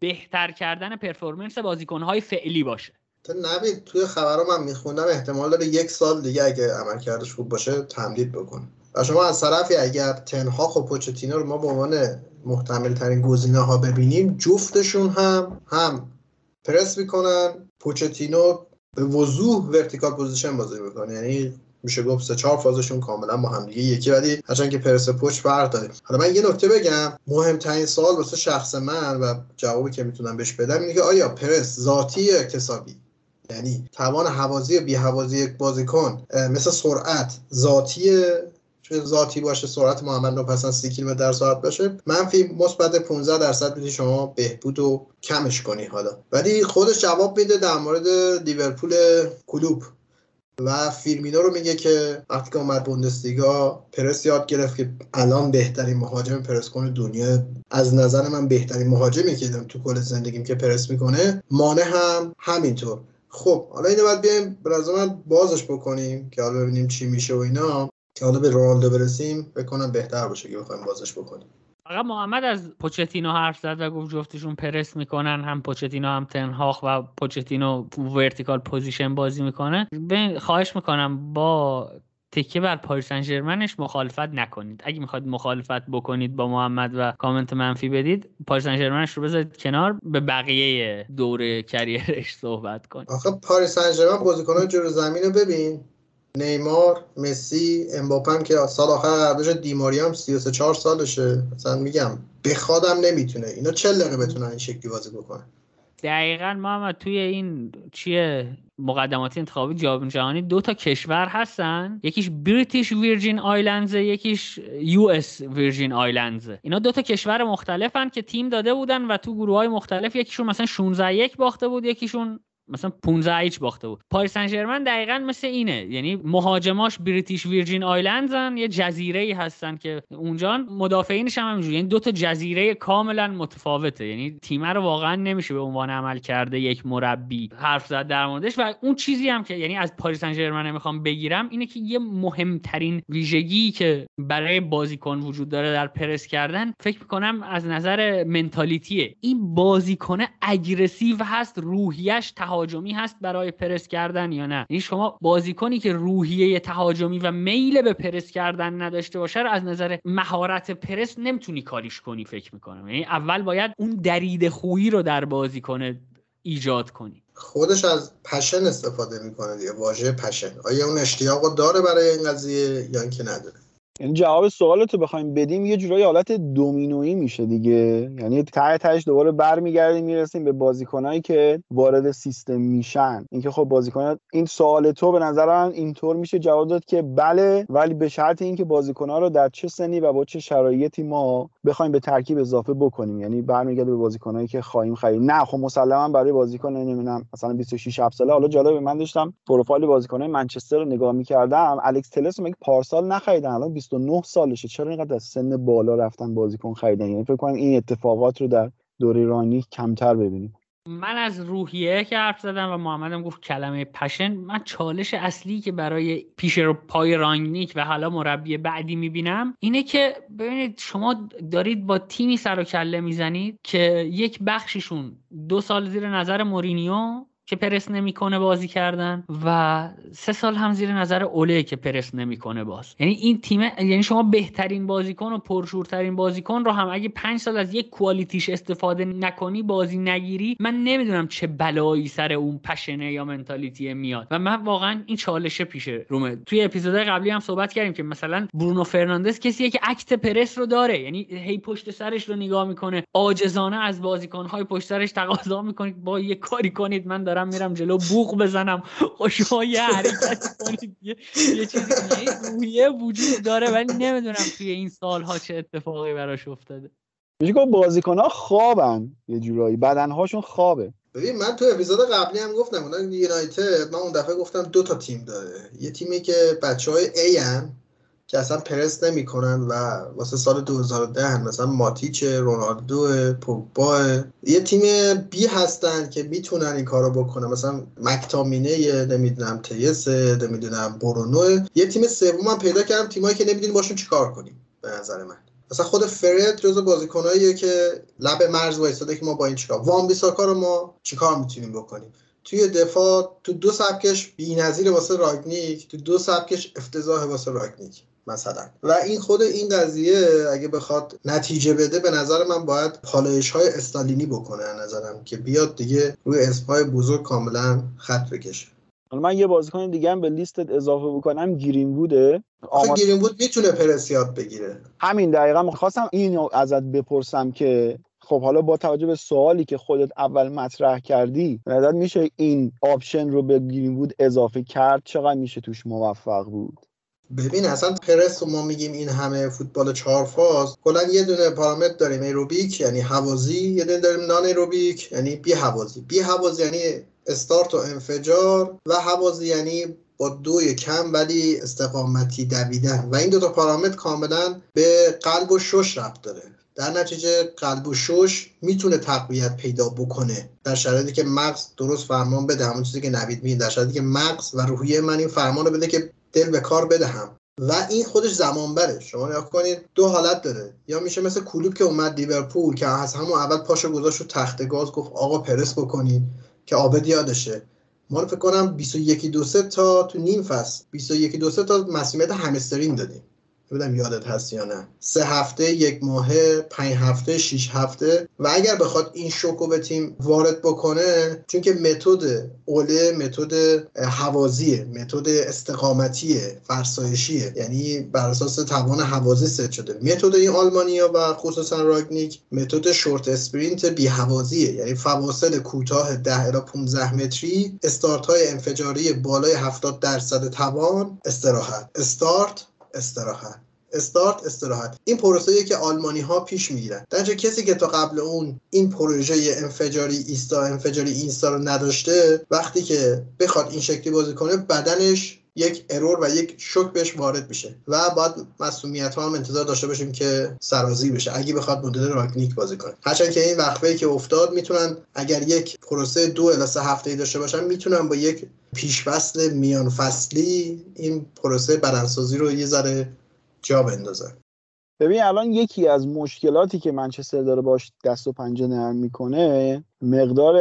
بهتر کردن performance بازیکنهای فعلی باشه. نبید توی خبرها من میخوندم احتمال داره یک سال دیگه اگه عملکردش خوب باشه تمدید بکنه و شما از طرفی اگر تن‌هاخ و پوچتینو رو ما به عنوان محتمل ترین گزینه ها ببینیم جفتشون هم هم پرس می‌کنن پوچتینو به وضوح vertical position بازی می‌کنه. یعنی میشه گفت سه چهار فازشون کاملا با هم دیگه یکی ولی هرچند که پرس پوچ فرق داره. حالا من یه نکته بگم مهمترین سوال واسه شخص من و جوابی که می‌تونم بهش بدم اینه که آیا پرس ذاتی اکتسابی؟ یعنی توان حوازی بی حوازی یک بازیکن مثل سرعت ذاتی ذاتی باشه سرعت محمد نوپسند 30 کیلومتر در ساعت باشه. منفی مثبت 15 درصد می‌تونی شما بهبود و کمش کنی حالا. ولی خودش جواب میده در مورد لیورپول کلوب. و فیلمینو رو میگه که وقتی که اومد بوندسلیگا پرس یاد گرفت که الان بهترین مهاجم پرس کنه دنیا. از نظر من بهترین مهاجمی که دیدم تو کل زندگیم که پرس می‌کنه مانع هم همینطور. خب حالا اینو باید بیایم به من بازش بکنیم که حالا ببینیم چی میشه و اینا. که حالا به رونالدو برسیم بکنم بهتر باشه که بخوایم بازش بکنیم. فقط محمد از پوچتینو حرف زد و گفت جفتشون پرس می‌کنن هم پوچتینو هم تن‌هاخ و پوچتینو vertical position بازی می‌کنه. خواهش می‌کنم با تکیه بر پاریس سن ژرمنش مخالفت نکنید. اگه می‌خواید مخالفت بکنید با محمد و کامنت منفی بدید پاریس سن ژرمنش رو بذارید کنار به بقیه دور career ش صحبت کنید. آخه پاریس سن ژرمن بازیکنان جلو زمین رو ببین. نیمار مسی امباپه که سال آخر قراردادش دی‌ماریا هم 33 4 سالشه. مثلا میگم بخوادم نمی‌تونه. اینا چه دقیقه بتونن این شکلی بازی بکنن؟ دقیقا محمد توی این چیه مقدمات انتخابی جام جهانی دو تا کشور هستن. یکیش بریتیش ویرجین آیلندز یکیش یو اس ویرجین آیلندز اینا دو تا کشور مختلفن که تیم داده بودن و تو گروه های مختلف یکیشون مثلا 16 یک باخته بود یکیشون مثلا 15 هیچ باخته بود. پاریس سن ژرمن دقیقا مثل اینه. یعنی مهاجماش بریتیش ویرجین آیلندزن یه جزیره ای هستن که اونجا مدافعینش هم همینجوری. یعنی دو تا جزیره کاملا متفاوته. یعنی تیم رو واقعا نمیشه به عنوان عمل کرده یک مربی حرف زد در موردش. و اون چیزی هم که یعنی از پاریس سن ژرمن می‌خوام بگیرم اینه که یه مهمترین ویژگی که برای بازیکن وجود داره در پرس کردن فکر می‌کنم از نظر mentality ه. این بازیکن aggressive هست روحیش تهاجمی هست برای پرس کردن یا نه. یعنی شما بازیکنی که روحیه تهاجمی و میل به پرس کردن نداشته باشه رو از نظر مهارت پرس نمی‌تونی کاریش کنی فکر می‌کنم. یعنی اول باید اون درید خویی رو در بازیکن ایجاد کنی. خودش از پشن استفاده می‌کنه دیگه واژه پشن آیا اون اشتیاق داره برای این قضیه یا اینکه نداره؟ یعنی جواب سوالتو بخوایم بدیم یه جورایی حالت دومینویی میشه دیگه. یعنی ته تهش دوباره برمیگردیم می‌رسیم به بازیکنایی که وارد سیستم میشن. اینکه خب بازیکن این سوال تو به نظر من اینطور میشه جواب داد که بله ولی به شرط اینکه بازیکنها رو در چه سنی و با چه شرایطی ما بخوایم به ترکیب اضافه بکنیم. یعنی برمیگرده به بازیکنایی که خواهیم خرید. نه خب مسلما برای بازیکن نمی‌دونم مثلا 26 7 ساله. حالا جالب من داشتم پروفایل بازیکنای منچستر رو نگاه می‌کردم. الکس تلس مگه پارسال نخریدن. الان 69 سالشه. چرا اینقدر از سن بالا رفتن بازیکن خریدن؟ یعنی فکر کنم این اتفاقات رو در دوره رانی کمتر ببینیم. من از روحیه که حرف زدم و محمدم گفت کلمه پشن من چالش اصلی که برای پیش رو پای رانگنیک و حالا مربی بعدی می‌بینم اینه که ببینید شما دارید با تیمی سر و کله می‌زنید که یک بخششون دو سال زیر نظر مورینیو که پرس نمی‌کنه بازی کردن و سه سال هم زیر نظر اوله که پرس نمی‌کنه باز. یعنی این تیم یعنی شما بهترین بازیکن و پرشورترین بازیکن رو هم اگه پنج سال از یک quality ش استفاده نکنی بازی نگیری من نمی‌دونم چه بلایی سر اون passion ه یا mentality میاد. و من واقعا این چالشه پیشه رومه. توی اپیزودهای قبلی هم صحبت کردیم که مثلا برونو فرناندز کسیه که act press رو داره. یعنی هی پشت سرش رو نگاه می‌کنه. عاجزانه از بازیکنهای پشت سرش تقاضا می‌کنه. با یه کاری کنید من دارم میرم جلو بوق بزنم. خوشما یه حرکت کنید. یه, یه چیزی یه وجود داره ولی نمی‌دونم توی این سالها چه اتفاقی براش افتاده. میشه گفت بازیکن ها خوابن یه جورایی. بدنهاشون خوابه. ببین من تو اپیزود قبلی هم گفتم اون یونایتد من اون دفعه گفتم دو تا تیم داره. یه تیمی که بچه های ای هم که اصلا پرس نمی‌کنن و واسه سال 2010 مثلا ماتیچ رونالدو پوگبا یه تیم بی هستن که می‌تونن این کارو بکنن. مثلا مکتامینه نمی‌دونم تیس نمی‌دونم برونو. یه تیم سوم من پیدا کردم تیمایی که نمی‌دونیم باشون چیکار کنیم به نظر من. مثلا خود فرد جزو بازیکناییه که لب مرز وایساده که ما با این چیکار وان بیساکا رو ما چیکار می‌تونیم بکنیم؟ توی دفاع تو دو سبکش بی‌نظیر واسه راگنیک تو دو سبکش افتضاح واسه راگنیک مثلا. و این خود این قضیه اگه بخواد نتیجه بده به نظر من باید پالایش های استالینی بکنه نظرم که بیاد دیگه روی اسمهای بزرگ کاملا خط بکشه. حالا من یه بازیکن دیگه هم به لیستت اضافه بکنم گیرین بوده آمار... گرین‌وود می‌تونه پرس یاد بگیره. همین دقیقا. خواستم اینو ازت بپرسم که خب حالا با توجه به سوالی که خودت اول مطرح کردی نظر میشه این option رو به گرین‌وود اضافه کرد؟ چقدر میشه توش موفق بود؟ ببین اصلا پرس ما میگیم این همه فوتبال چهار فاز کلا یه دونه پارامتر داریم aerobic یعنی هوازی یه دونه داریم non-aerobic یعنی بی هوازی بی هوازی یعنی استارت و انفجار و هوازی یعنی با دوی کم ولی استقامتی دویدن. و این دو تا پارامتر کاملا به قلب و شش ربط داره. در نتیجه قلب و شش می‌تونه تقویت پیدا بکنه. در شرایطی که مغز درست فرمان بده همون چیزی که نوید میگه در شرایطی که مغز و روحیه من این فرمان رو بده که دل به کار بدهم. و این خودش زمان بره شما نگاه کنید دو حالت داره. یا میشه مثل کلوب که اومد لیورپول که از همون اول پاشو گذاشت رو تخت گاز گفت آقا پرس بکنید که آبد یادشه. ما فکر کنم 21 دو تا تو نیم فصل 21 دو تا مسئولیت همسترین دادیم. بودم یادت هست یا نه. سه هفته یک ماهه پنج هفته شیش هفته. و اگر بخواد این شوکو به تیم وارد بکنه چون که متد اوله متد هوازیه متد استقامتیه فرسایشیه. یعنی بر اساس توان هوازی ست شده. متد این آلمانیا و خصوصا رانگنیک متد short sprint بی هوازیه. یعنی فواصل کوتاه 10 الی 15 متری استارت های انفجاری بالای 70 درصد توان استراحت. استارت استراحت. استارت استراحت. این پروسه که آلمانی ها پیش می‌گیرن. در کسی که تا قبل اون این پروژه انفجاری ایستا انفجاری اینستا رو نداشته وقتی که بخواد این شکلی بازی کنه بدنش یک ارور و یک شوک بهش وارد میشه و باید مسئولیت ها هم انتظار داشته باشیم که سرازی بشه. اگه بخواد مدل راکنیک بازی کنه. هرچند که این وقفه که افتاد می‌تونن اگر یک پروسه دو الی سه هفته ای داشته باشن می‌تونن با یک پیشفصل میان فصلی این پروسه بدنسازی رو یه ذره جا بندازن. ببین الان یکی از مشکلاتی که منچستر داره باش دست و پنجه نرم می‌کنه مقدار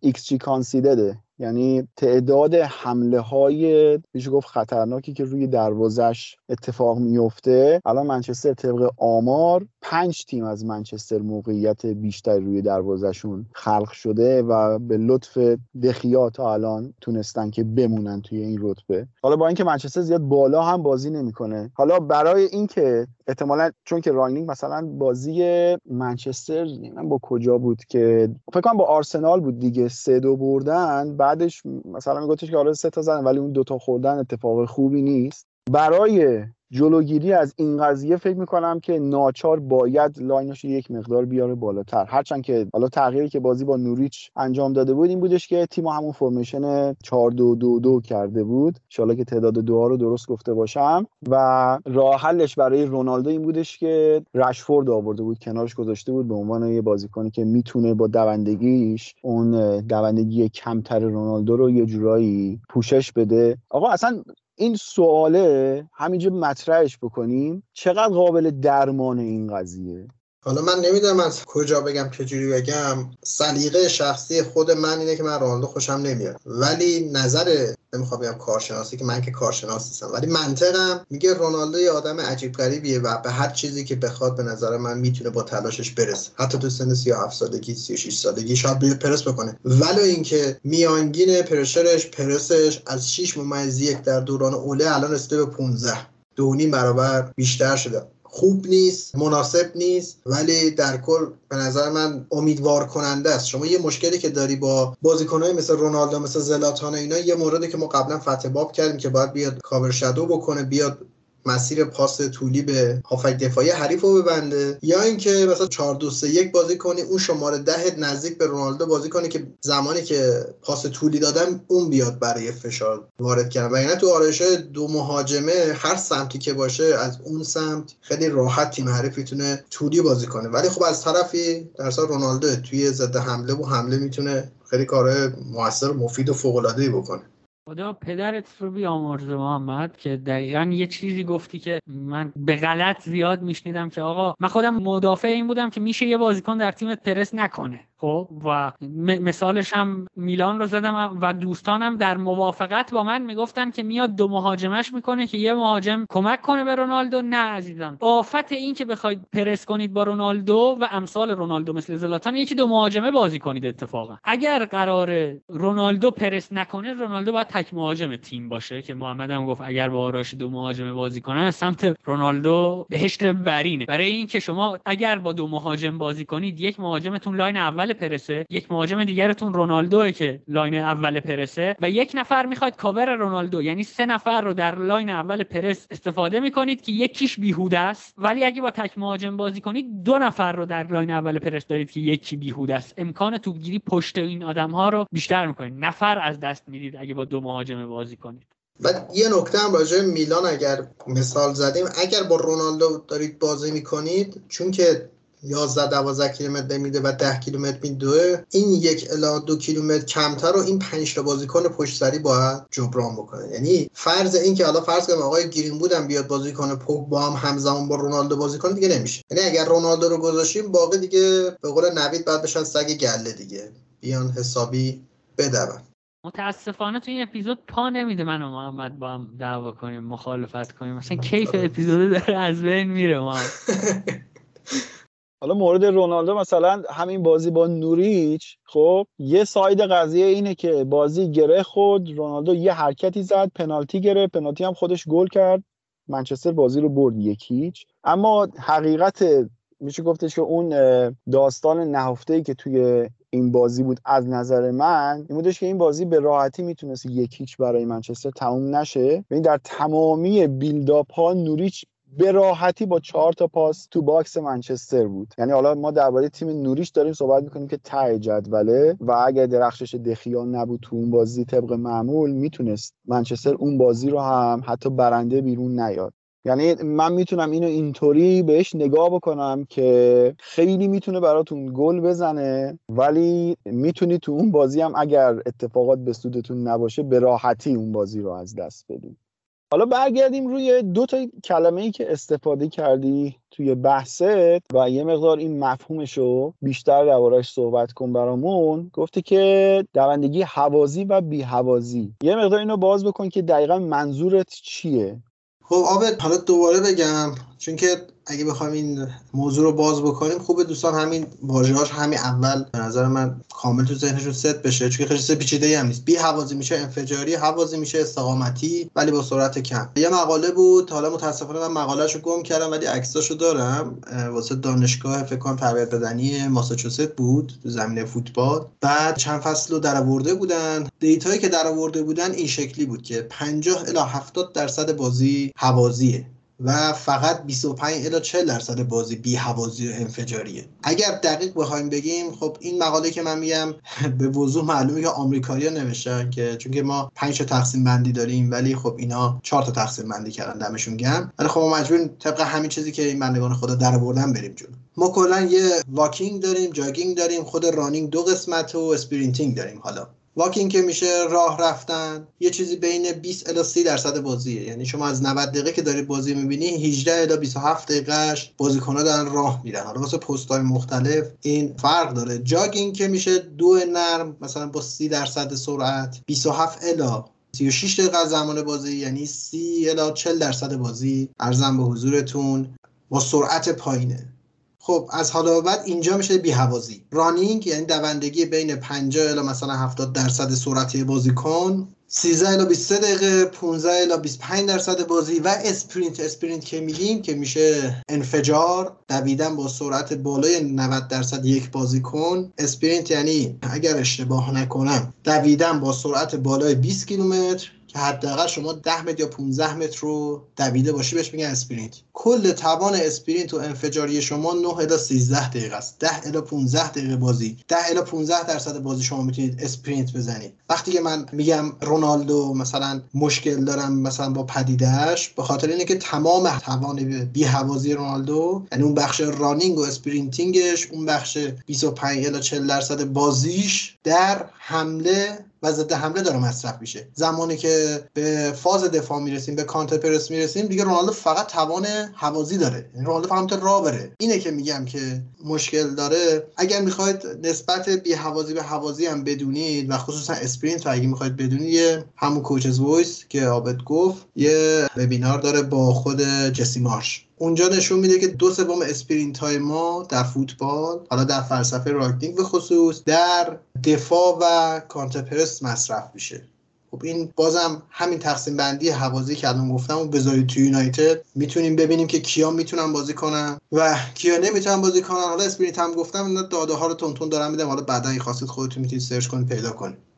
xG conceded ه یعنی تعداد حمله های میشه گفت خطرناکی که روی دروازش اتفاق میفته الان منچستر طبق آمار پنج تیم از منچستر موقعیت بیشتر روی دروازشون خلق شده و به لطف دخیا تا الان تونستن که بمونن توی این رتبه. حالا با اینکه منچستر زیاد بالا هم بازی نمی‌کنه. حالا برای اینکه احتمالا چون که رانگنیک مثلا بازی منچستر من با کجا بود که فکر کنم با آرسنال بود دیگه سه دو بردن. بعدش مثلا میگفتش که حالا سه تا زدن ولی اون دوتا خوردن اتفاق خوبی نیست. برای جلوگیری از این قضیه فکر می‌کنم که ناچار باید line ش یک مقدار بیاره بالاتر. هرچند که حالا تغییری که بازی با نوریچ انجام داده بود این بودش که تیم همون formation 4 2 2 2 کرده بود. اگه که تعداد دوها رو درست گفته باشم. و راه حلش برای رونالدو این بودش که رشفورد آورده بود کنارش گذاشته بود به عنوان یه بازیکنی که می‌تونه با دوندگیش اون دوندگی کمتر رونالدو رو یه جورایی پوشش بده. آقا اصلا این سواله همینجا مطرحش بکنیم. چقدر قابل درمان این قضیه؟ حالا من نمی‌دونم از کجا بگم چجوری بگم. سلیقه شخصی خود من اینه که من رونالدو خوشم نمیاد. ولی نظر نمی‌خوام بگم کارشناسی که من که کارشناس نیستم ولی منطقم میگه رونالدو یه آدم عجیب غریبیه و به هر چیزی که بخواد به نظر من می‌تونه با تلاشش برسه. حتی تو سن 37 سالگی 36 سالگی شاید بیاد پرس بکنه. ولی اینکه میانگین پرشرش پرسش از 6 ممیز یک در دوران اوله الان رسیده به 15 دو برابر بیشتر شده. خوب نیست مناسب نیست ولی در کل به نظر من امیدوار کننده است. شما یه مشکلی که داری با بازیکنهای مثل رونالدو مثل زلاتان اینا یه موردی که ما قبلا فتح باب کردیم که باید بیاد کاور شادو بکنه بیاد مسیر پاس طولی به هافک دفاعی حریف رو ببنده یا اینکه مثلا 4 2 3 1 بازی کنی اون شماره ده نزدیک به رونالدو بازی کنی که زمانی که پاس طولی دادم اون بیاد برای فشار وارد کردن. و تو آرایش دو مهاجمه هر سمتی که باشه از اون سمت خیلی راحت تیم حریف می‌تونه طولی بازی کنه. ولی خب از طرفی در رونالدو توی ضد حمله و حمله می‌تونه خیلی کار موثر مفید و فوق العاده بکنه. خدا پدرت رو بیامرزه محمد که دقیقا یه چیزی گفتی که من به غلط زیاد میشنیدم که آقا من خودم مدافع این بودم که میشه یه بازیکن در تیمت پرس نکنه. خب و مثالش هم میلان رو زدم و دوستانم در موافقت با من می‌گفتن که میاد دو مهاجمش می‌کنه که یه مهاجم کمک کنه به رونالدو. نه عزیزان آفت این که بخواید پرس کنید با رونالدو و امثال رونالدو مثل زلاتان یکی دو مهاجمه بازی کنید اتفاقا. اگر قرار رونالدو پرس نکنه رونالدو باید تک مهاجم تیم باشه که محمد هم گفت اگر با آراش دو مهاجمه بازی کنن سمت رونالدو بهشت برینه برای اینکه شما اگر با دو مهاجم بازی کنید یک مهاجمتون line اول پرسه یک مهاجم دیگرتون رونالدوه که line اول پرسه و یک نفر می‌خواد کاور رونالدو. یعنی سه نفر رو در line اول پرس استفاده می‌کنید که یکیش بیهوده است. ولی اگه با تک مهاجم بازی کنید دو نفر رو در line اول پرس دارید که یکی بیهوده است. امکان توپگیری پشت این آدم ها رو بیشتر می‌کنید. نفر از دست می‌دید اگه با دو مهاجم بازی کنید. بعد یه نکته هم راجع میلان اگر مثال زدیم اگر با رونالدو دارید بازی می‌کنید چون که 11 12 کیلومتر نمیده و 10 کیلومتر میدوه. این یک الا دو کیلومتر کمتر رو این 5 تا بازیکن پشت سری باید جبران بکنه. یعنی فرض این که حالا فرض کنیم آقای گرین بودم بیاد بازی کنه پوگ با هم همزمان با رونالدو بازی کنه دیگه نمیشه. یعنی اگر رونالدو رو گذاشیم باقی دیگه به قول نوید بعد بشن سگ گله دیگه. بیان حسابی بدون. متاسفانه تو این اپیزود پا نمیده من و محمد با هم دعوا کنیم مخالفت کنیم. مثلا کیف اپیزود داره از بین میره ما *laughs* حالا مورد رونالدو مثلا همین بازی با نوریچ خب یه ساید قضیه اینه که بازی گره خود رونالدو یه حرکتی زد پنالتی گرفت پنالتی هم خودش گل کرد. منچستر بازی رو برد یکیچ اما حقیقت میشه گفتش که اون داستان نهفته که توی این بازی بود از نظر من این بودش که این بازی به راحتی می‌تونست یک برای منچستر تموم نشه. این در تمامی بیلداپ ها نوریچ به راحتی با چهار تا پاس تو box منچستر بود. یعنی حالا ما درباره تیم نوریچ داریم صحبت می‌کنیم که ته جدوله و اگر درخشش دخیا نبود تو اون بازی طبق معمول می‌تونست منچستر اون بازی رو هم حتی برنده بیرون نیاد. یعنی من می‌تونم اینو اینطوری بهش نگاه بکنم که خیلی می‌تونه براتون گل بزنه ولی می‌تونی تو اون بازی هم اگر اتفاقات به سودتون نباشه به راحتی اون بازی رو از دست بدید حالا برگردیم روی دو تا کلمه ای که استفاده کردی توی بحثت و یه مقدار این مفهومش رو بیشتر دربارهش صحبت کن برامون. گفته که دوندگی حوازی و بی حوازی یه مقدار اینو باز بکن که دقیقا منظورت چیه؟ خب آبت حالا دوباره بگم. چون که اگه بخوایم این موضوع رو باز بکنیم خوبه دوستان همین واژه‌هاش همین اول به نظر من کامل تو ذهنشون ست بشه. چون خیلی پیچیده هم نیست. بی حوازی میشه انفجاری حوازی میشه استقامتی ولی با سرعت کم. یه مقاله بود حالا متاسفانه من مقالهشو گم کردم ولی عکساشو دارم. واسه دانشگاه فکر کنم تربیت بدنی ماساچوست بود تو زمینه فوتبال. بعد چند فصل رو درآورده بودن. دیتایی که درآورده بودن این شکلی بود که 50 الی 70 درصد بازی حوازیه. و فقط 25 الی 40 درصد بازی بی حوازی و انفجاریه. اگر دقیق بخوایم بگیم خب این مقاله که من میگم *laughs* به وضوح معلومه که آمریکایی‌ها نوشتن که چون ما 5 تا تقسیم بندی داریم ولی خب اینا 4 تا تقسیم بندی کردن دمشون گرم. ولی خب ما مجبوریم طبق همین چیزی که این بندگان خدا در بردن بریم جلو. ما کلا یه walking داریم jogging داریم خود running دو قسمت و sprinting داریم حالا. walking که میشه راه رفتن یه چیزی بین 20 الی 30 درصد بازیه. یعنی شما از 90 دقیقه که داری بازی می‌بینی 18 الی 27 دقیقهش بازیکن‌ها دارن راه میرن. حالا واسه پست‌های مختلف این فرق داره. jogging که میشه دو نرم مثلا با 30 درصد سرعت 27 الی 36 دقیقه زمان بازی یعنی 30 الی 40 درصد بازی عرضم به حضورتون با سرعت پایینه. خب از حالا بعد اینجا میشه بی هوازی running یعنی دوندگی بین 50 الی مثلا 70 درصد سرعتی بازیکن 13 الی 23 دقیقه 15 الی 25 درصد بازی و sprint. sprint که میگیم که میشه انفجار دویدن با سرعت بالای 90 درصد یک بازیکن. sprint یعنی اگر اشتباه نکنم دویدن با سرعت بالای 20 کیلومتر. که حداقل شما 10 متر یا 15 متر رو دویده باشی بهش میگن sprint. کل توان sprint و انفجاری شما 9 الی 13 دقیقه است. 10 الی 15 دقیقه بازی. 10 الی 15 درصد بازی شما می‌تونید sprint بزنید. وقتی که من میگم رونالدو مثلا مشکل دارم مثلا با پدیدهش به خاطر اینه که تمام توان بی هوازی رونالدو یعنی اون بخش running و sprinting ش اون بخش 25 الی 40 درصد بازیش در حمله و ضد حمله داره مصرف میشه. زمانی که به فاز دفاع می‌رسیم به counter press می‌رسیم دیگه رونالدو فقط توان هوازی داره. یعنی رونالدو فقط راه بره. اینه که میگم که مشکل داره. اگر می‌خواید نسبت بی هوازی به هوازی هم بدونید و خصوصا sprint اگه می‌خواید بدونید همون Coaches' Voice که آبد گفت یه وبینار داره با خود جسی مارش. اونجا نشون میده که دو سوم sprint های ما در فوتبال حالا در فلسفه رانگنیک به خصوص در دفاع و counter press مصرف میشه. خب این بازم همین تقسیم بندی هوازی که الان گفتم و بذارید تو یونایتد می‌تونیم ببینیم که کیا می‌تونن بازی کنن و کیا نمی‌تونن بازی کنن. حالا sprint هم گفتم داده ها رو تون دارم میدم. حالا بعدا خواستید خودتون می‌تونید search کنید پیدا کنید.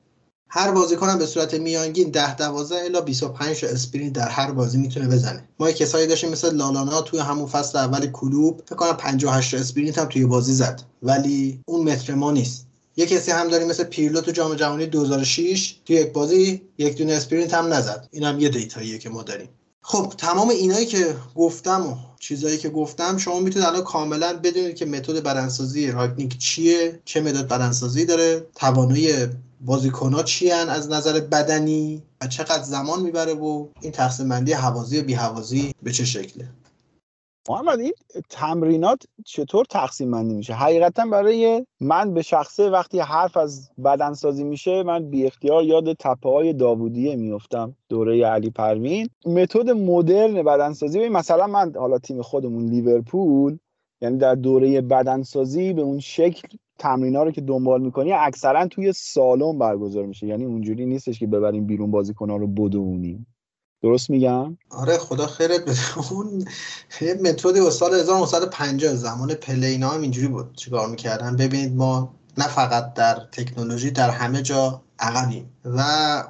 هر بازیکن هم به صورت میانگین 10 12 الی 25 تا sprint در هر بازی می‌تونه بزنه. ما کسایی داشتیم مثل لالانا توی همون فصل اول کلوپ فکر کنم 58 تا sprint هم توی بازی زد. ولی اون متر ما نیست. یه کسی هم داریم مثل پیرلو تو جام جهانی 2006 توی یک بازی یک دونه sprint هم نزد. این هم یه data ییه که ما داریم. خب تمام اینایی که گفتم و چیزایی که گفتم شما می‌تونید الان کاملا بدونید که متد بدنسازی رانگنیک چیه چه متد بدنسازی داره توانایی بازیکنها چی از نظر بدنی و چقدر زمان می‌بره و این تقسیم بندی هوازی و بی هوازی به چه شکله؟ محمد این تمرینات چطور تقسیم بندی میشه؟ حقیقتا برای من به شخصه وقتی حرف از بدنسازی میشه من بی اختیار یاد تپه های داوودیه میفتم دوره علی پروین. متد مدرن بدنسازی مثلا من حالا تیم خودمون لیورپول یعنی در دوره بدنسازی به اون شکل تمرینا رو که دنبال می‌کنی اکثرا توی سالن برگزار میشه. یعنی اونجوری نیستش که ببریم بیرون بازیکنان رو بدونیم. درست میگم؟ آره خدا خیرت بده. اون متد سال 1950 زمان پلینا هم اینجوری بود. چیکار می‌کردن؟ ببینید ما نه فقط در تکنولوژی در همه جا عقبیم. و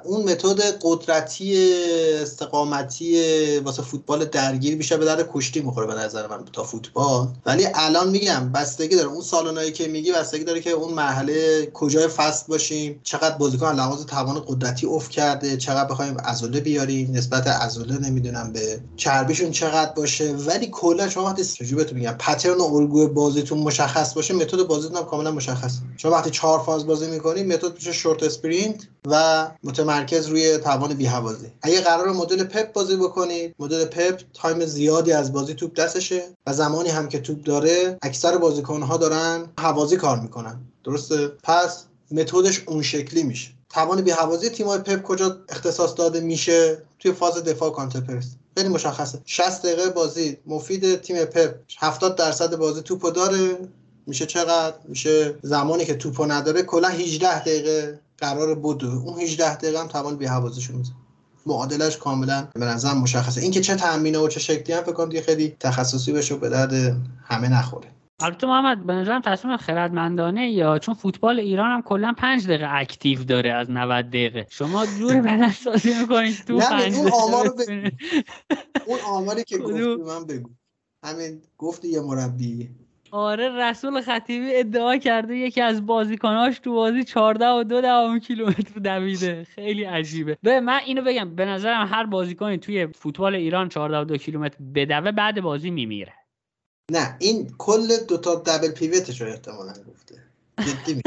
اون متد قدرتی استقامتی واسه فوتبال درگیر بیشتر به درد کشتی می‌خوره به نظر من تا فوتبال. ولی الان میگم بستگی داره. اون سالانایی که میگی بستگی داره که اون مرحله کجای فصل باشیم چقدر بازیکن لحاظ توان قدرتی افت کرده چقدر بخوایم عضله بیاریم نسبت عضله نمی‌دونم به چربیشون چقدر باشه. ولی کلا شما وقتی چجوری بهتون میگم پترن و الگوی بازیتون مشخص باشه متد بازیتون هم کاملا مشخص شما وقتی چهار فاز بازی می‌کنید متد میشه short sprint و متمرکز روی توان بی هوازی اگه قرار مدل پپ بازی بکنید مدل پپ time زیادی از بازی توپ دستشه و زمانی هم که توپ داره اکثر بازیکنها دارن هوازی کار می‌کنن. درسته؟ پس متدش اون شکلی میشه. توان بی هوازی تیمای پپ کجا اختصاص داده میشه؟ توی فاز دفاع counter press. خیلی مشخصه. 60 دقیقه بازی مفید تیم پپ. 70 درصد بازی توپو داره. میشه چقدر؟ میشه زمانی که توپو نداره کلا 18 دقیقه قرار بود اون 18 دقیقه هم توان بی حوازشون میزن معادلش کاملا به نظر مشخصه. اینکه چه تامینه و چه شکلی هم فکر کنم خیلی تخصصی بشه و به درد همه نخوره. البته محمد به نظرم تصمیم خردمندانه یا چون فوتبال ایران هم کلا پنج دقیقه اکتیو داره از 90 دقیقه. شما جور بدن سازی می‌کنید تو پنج اون آمار اون آماری که گفتی من بگو. همین گفتی یه مربی. آره رسول خطیبی ادعا کرده یکی از بازیکناش تو بازی 14 و دو دهم کیلومتر دویده. خیلی عجیبه. به من اینو بگم به نظرم هر بازیکنی توی فوتبال ایران 14 و دو کیلومتر بدوه بعد بازی میمیره. نه این کل دوتا دبل پیوتش رو احتمالا گفته. جدی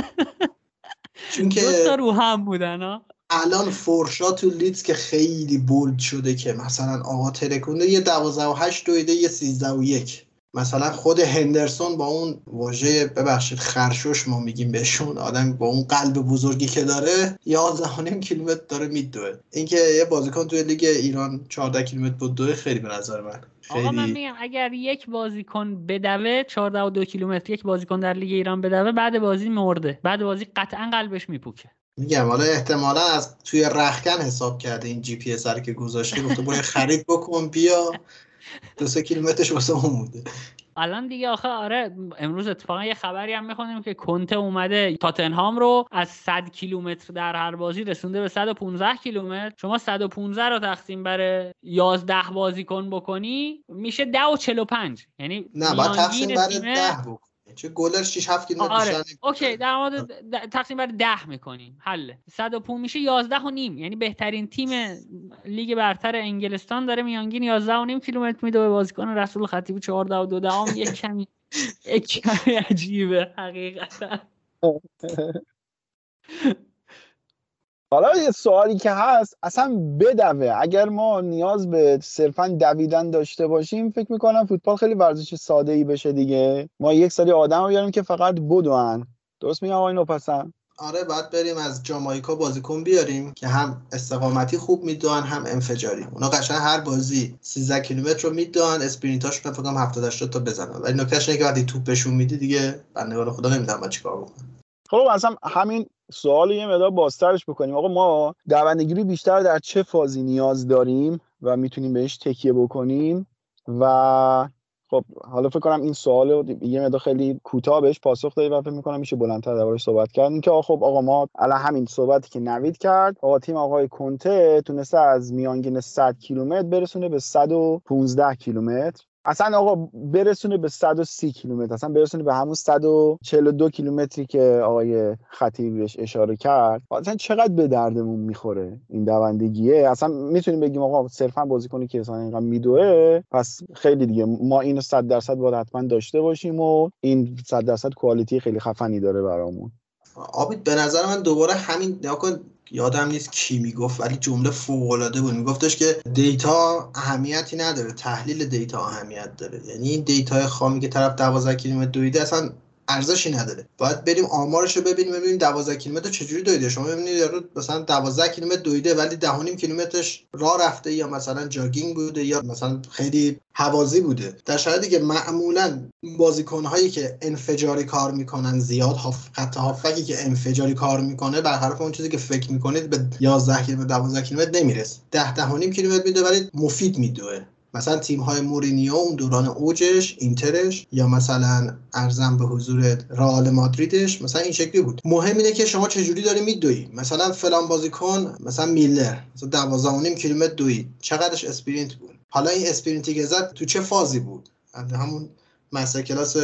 چون که *laughs* دو تا رو هم بودن ها الان فورشا تو لیدز که خیلی بولد شده که مثلا آقا ترکونده یه 12 و 8 دویده یه 13 و 1 مثلا خود هندرسون با اون واژه ببخشید خرشوش ما میگیم بهشون آدم با اون قلب بزرگی که داره 11 کیلومتر داره میدوه. اینکه یه بازیکن توی لیگ ایران 14 کیلومتر بود دوه خیلی به نظر من. خیلی... آقا من میگم اگر یک بازیکن بدوه 14 و 2 کیلومتر یک بازیکن در لیگ ایران بدوه بعد بازی مرده. بعد بازی قطعا قلبش میپوکه. میگم حالا احتمالا از توی رخکن حساب کرده این جی پی که گذاشته گفته برو خرید بکن بیا. دو سه کیلومترش واسه اون بوده. الان دیگه آخه آره امروز اتفاقا یه خبری هم می‌خونیم که کنته اومده تاتنهام رو از 100 کیلومتر در هر بازی رسونده به 115 کیلومتر. شما 115 رو تقسیم بر 11 بازیکن بکنی میشه 10 و 45 یعنی نه باید تقسیم بر 10 بکن. چه گلر 6 7 کیلومتر آره. اوکی در مورد تقسیم بر 10 می‌کنیم. حل 105 میشه 11 و نیم. یعنی بهترین تیم لیگ برتر انگلستان داره میانگین 11 و نیم کیلومتر میده به بازیکن رسول خطیبی 14 و 2 دهم. یک کمی یک کمی عجیبه حقیقتا. *laughs* حالا یه سوالی که هست اصلا بدوه اگر ما نیاز به صرفا دویدن داشته باشیم فکر می‌کنم فوتبال خیلی ورزش ساده ای بشه دیگه. ما یک سری آدم رو بیاریم که فقط بدون درست میگم آقای نوپسن؟ آره باید بریم از جامایکا بازیکن بیاریم که هم استقامتی خوب می‌دونن هم انفجاری. اونا قشنگ هر بازی 13 کیلومتر رو می‌دونن اسپرینتاشون فکر کنم 70 80 تا بزنن. ولی نکتهش اینه که وقتی توپ بهشون میدی دیگه بندگان خدا نمی‌دونم با چیکار بکنن. خب اصلا همین سوال یه مقدار بازترش بکنیم. آقا ما دوندگی بیشتر در چه فازی نیاز داریم و می‌تونیم بهش تکیه بکنیم؟ و خب حالا فکر کنم این سوال یه مقدار خیلی کوتاه بهش پاسخ دادی و فکر می‌کنم میشه بلندتر دربارش صحبت کردیم که خب آقا ما الان همین صحبتی که نوید کرد آقا تیم آقای کنته تونسته از میانگین 100 کیلومتر برسونه به 115 کیلومتر. اصلا آقا برسونه به 130 کیلومتر اصلا برسونه به همون 142 کیلومتری که آقای خطیبی بهش اشاره کرد. اصلا چقدر به دردمون می‌خوره این دوندگیه؟ اصلا می‌تونیم بگیم آقا صرفا بازیکنی که اصلا اینقدر میدوه پس خیلی دیگه. ما اینو 100 درصد باید حتما داشته باشیم و این 100 درصد کوالیتی خیلی خفنی داره برامون. آبید به نظر من دوباره همین نکن یادم نیست کی می‌گفت ولی جمله فوق العاده بود. میگفتش که دیتا اهمیتی نداره تحلیل دیتا اهمیت داره. یعنی این دیتا خامی که طرف 12 کیلومتر دویده اصلا ارزشی نداره. باید بریم آمارش رو ببینیم ببینیم 12 کیلومتر چجوری دویده. شما ببینید یارو مثلا 12 کیلومتر دویده ولی 10 کیلومترش راه رفته یا مثلا jogging بوده یا مثلا خیلی هوازی بوده. در شرایطی که معمولا بازیکن هایی که انفجاری کار می‌کنن زیاد هاف خط هافکی که انفجاری کار می‌کنه برخلاف اون چیزی که فکر می‌کنید به 11 کیلومتر 12 کیلومتر نمی‌رسه. 10 10 کیلومتر میده ولی مفید میدوه. مثلا تیم های مورینیو اون دوران اوجش اینترش یا مثلا عرضم به حضور رئال مادریدش مثلا این شکلی بود. مهم اینه که شما چجوری داری میدوی. مثلا فلان بازیکن مثلا میلر مثلا 12 کیلومتر دوید چقدرش sprint بود؟ حالا این sprint ی که زد تو چه فازی بود؟ همون مثلا کلاس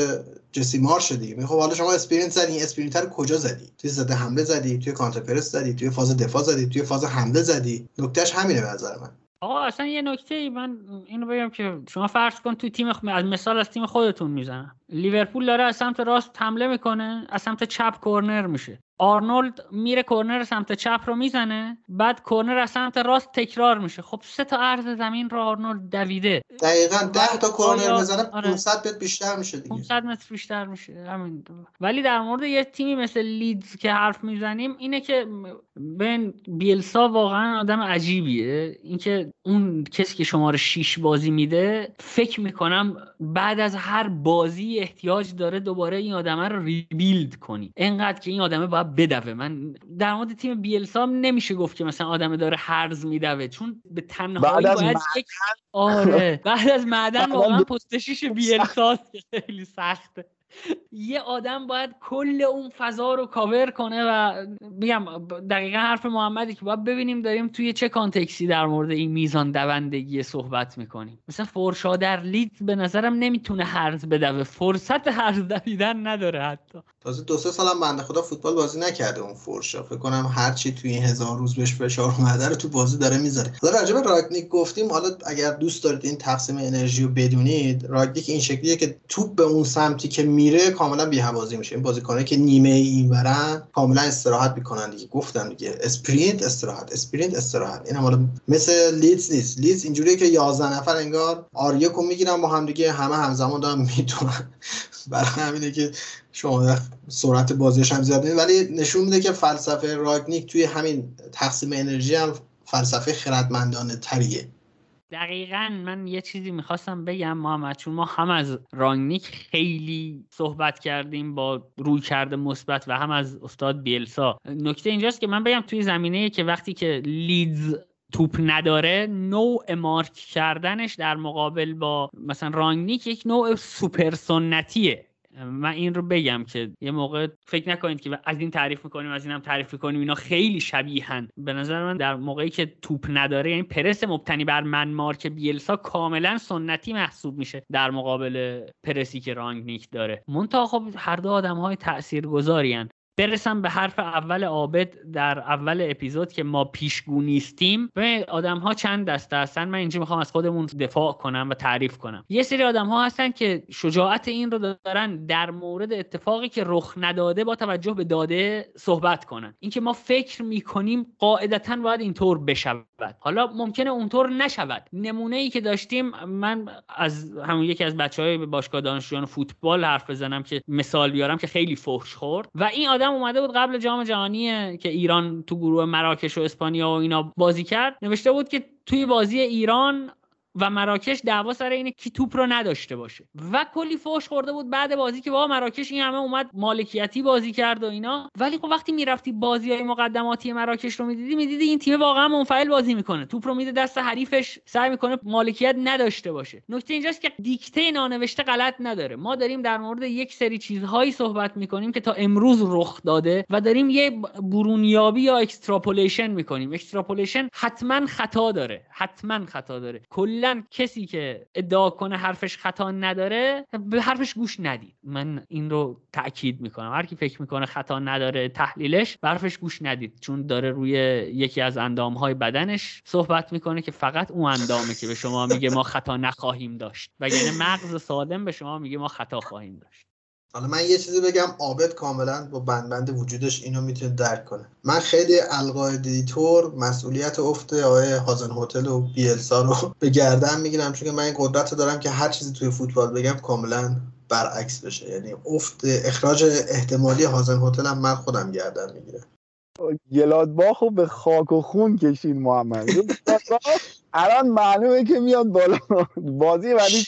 جسی مارش دیگه. خب حالا شما sprint زدی این sprint رو کجا زدی؟ توی ضد حمله زدی توی counter press زدی توی فاز دفاع زدی توی فاز حمله زدی. نکتهش همینه به نظر من. آقا اصلا یه نکته ای من اینو بگم که شما فرض کن تو تیم خ... از مثال از تیم خودتون می‌زنم. لیورپول داره از سمت راست حمله می‌کنه از سمت چپ کرنر میشه. آرنولد میره کرنر سمت چپ رو می‌زنه بعد کرنر از سمت راست تکرار میشه. خب سه تا عرض زمین رو آرنولد دویده. دقیقا ده تا کرنر بزنه 500 آره. متر بیشتر میشه دیگه. 500 متر بیشتر میشه. همین ولی در مورد یه تیمی مثل لیدز که حرف می‌زنیم اینه که بن بیلسا واقعا آدم عجیبیه. اینکه اون کسی که شما رو شیش بازی میده فکر می‌کنم بعد از هر بازی احتیاج داره دوباره این آدمه رو ریبیلد کنی. انقدر که این آدمه باید بدوه. من در مورد تیم بیلسام نمیشه گفت که مثلا آدم داره هرز میدوه. چون به تنهایی باید یک آره. بعد از معدن واقعا پستشیش بیلساست خیلی سخته. یه آدم باید کل اون فضا رو کاور کنه و میگم دقیقا حرف محمدی که باید ببینیم داریم توی چه context ی در مورد این میزان دوندگی صحبت می‌کنیم. مثلا فورشاو در لیدز به نظرم نمی‌تونه هرز بدوه. فرصت هرز دویدن نداره حتی. تازه دو سه سالم بنده خدا فوتبال بازی نکرده اون فورشاو. فکر کنم هرچی توی این هزار روز بهش فشار اومده رو تو بازی داره می‌ذاره. حالا راجع به رانگنیک گفتیم حالا اگر دوست دارید این تقسیم انرژی رو بدونید رانگنیک این شکلیه که توپ به اون سمتی که میره کاملا بی‌هوازی میشه. این بازیکنایی که نیمه اینورن کاملا استراحت می‌کنن دیگه. گفتم دیگه. sprint استراحت sprint استراحت. این حالا مثل لیدز نیست. لیدز اینجوریه که 11 نفر انگار آریکو می‌گیرن با هم دیگه همه همزمان دارن می‌تونن. برای همینه که شما سرعت بازیش هم زیاد ولی نشون میده که فلسفه راگنیک توی همین تقسیم انرژی هم فلسفه خردمندانه تریه. دقیقا من یه چیزی می‌خواستم بگم محمد چون ما هم از رانگنیک خیلی صحبت کردیم با روی کرده مثبت و هم از استاد بیلسا. نکته اینجاست که من بگم توی زمینه که وقتی که لیدز توپ نداره نوع مارک کردنش در مقابل با مثلا رانگنیک یک نوع سوپر سنتیه. من این رو بگم که یه موقع فکر نکنید که از این تعریف می‌کنیم از این هم تعریف می‌کنیم اینا خیلی شبیهن به نظر من در موقعی که توپ نداره یعنی پرس مبتنی بر من مارک بیلسا کاملا سنتی محسوب میشه در مقابل پرسی که رانگنیک داره. منتها خب هر دو آدم های تاثیرگذارین برسم به حرف اول عابد در اول اپیزود که ما پیشگو نیستیم. به آدم ها چند دسته هستن؟ من اینجا می‌خوام از خودمون دفاع کنم و تعریف کنم. یه سری آدم ها هستن که شجاعت این رو دارن در مورد اتفاقی که رخ نداده با توجه به داده صحبت کنن. اینکه ما فکر می‌کنیم قاعدتا باید اینطور بشود. حالا ممکنه اونطور نشود. نمونه ای که داشتیم من از همون یکی از بچه های باشگاه دانشجویان فوتبال حرف بزنم که مثال بیارم که خیلی فحش خورد. و این آدم اومده بود قبل جام جهانی که ایران تو گروه مراکش و اسپانیا و اینا بازی کرد نوشته بود که توی بازی ایران و مراکش دعوا سر اینه کی توپ رو نداشته باشه. و کلی فوش خورده بود بعد بازی که با مراکش این همه اومد مالکیتی بازی کرد و اینا. ولی خب وقتی می‌رفتی بازی های مقدماتی مراکش رو می‌دیدی می‌دیدی این تیم واقعا منفعل بازی می‌کنه. توپ رو میده دست حریفش سعی می‌کنه مالکیت نداشته باشه. نکته اینجاست که دیکته نانوشته غلط نداره. ما داریم در مورد یک سری چیزهایی صحبت می‌کنیم که تا امروز رخ داده و داریم یه برون‌یابی یا extrapolation می‌کنیم. extrapolation حتما خطا داره. حتما خطا داره. کل کسی که ادعا کنه حرفش خطا نداره به حرفش گوش ندید. من این رو تاکید می‌کنم. هر کی فکر می‌کنه خطا نداره تحلیلش به حرفش گوش ندید. چون داره روی یکی از اندامهای بدنش صحبت می‌کنه که فقط اون اندامه که به شما میگه ما خطا نخواهیم داشت. وگرنه مغز سالم به شما میگه ما خطا خواهیم داشت. حالا من یه چیزی بگم عابد کاملا با بند وجودش اینو می‌تونه درک کنه. من خیلی القاعده ایدیتور مسئولیت افت آقای هازن هتل و بیلسا رو *laughs* به گردن می‌گیرم چون من این قدرت دارم که هر چیزی توی فوتبال بگم کاملا برعکس بشه. یعنی افت اخراج احتمالی هازن هتل هم من خودم گردن می‌گیرم. گلادباخ رو به خاک و خون کشید محمد. الان معلومه که میاد بالا. بازی ولی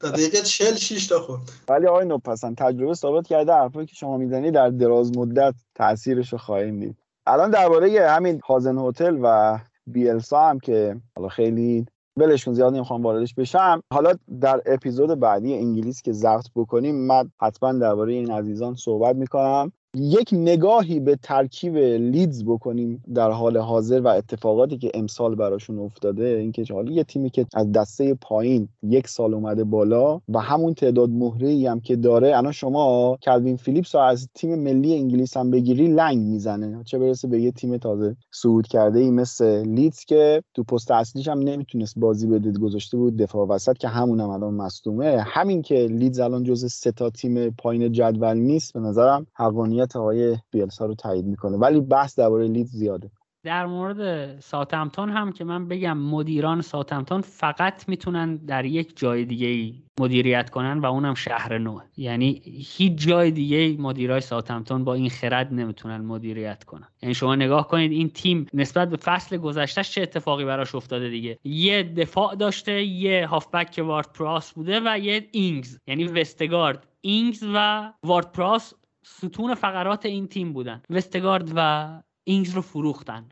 تا دقیقه 40 6 تا خورد. ولی آقای تجربه ثابت کرده حرفایی که شما می‌زنی در دراز مدت تاثیرش رو خواهیم دید. الان درباره همین هازن هتل و بیلسا هم که حالا خیلی ولش کن زیاد نمی‌خوام واردش بشم. حالا در اپیزود بعدی انگلیس که ضبط بکنیم من حتما درباره این عزیزان صحبت می‌کنم. یک نگاهی به ترکیب لیدز بکنیم در حال حاضر و اتفاقاتی که امسال براشون افتاده. اینکه حالا یه تیمی که از دسته پایین یک سال اومده بالا و همون تعداد مهره هم که داره. الان شما کلوین فیلیپس رو از تیم ملی انگلیس هم بگیری لنگ می‌زنه. چه برسه به یه تیم تازه صعود کرده ای مثل لیدز که تو پست اصلیش هم نمی‌تونست بازی بده گذاشته بود. دفاع وسط که همون هم الان مصدومه. همین که لیدز الان جز سه تا تیم پایین جدول نیست به نظرم حقانیت مسئولیت آقای بیلسا رو تایید می‌کنه. ولی بحث درباره لیدز زیاده. در مورد ساتمتون هم که من بگم مدیران ساتمتون فقط می‌تونن در یک جای دیگه مدیریت کنن و اونم شهر نو یعنی هیچ جای دیگه مدیرای ساتمتون با این خرد نمی‌تونن مدیریت کنن. یعنی شما نگاه کنید این تیم نسبت به فصل گذشتهش چه اتفاقی براش افتاده دیگه. یه دفاع داشته یه هافبک که وارد پراس بوده و یه اینگز. یعنی وستگارد اینگز و وارد پراس ستون فقرات این تیم بودن. وستگارد و اینگز رو فروختن.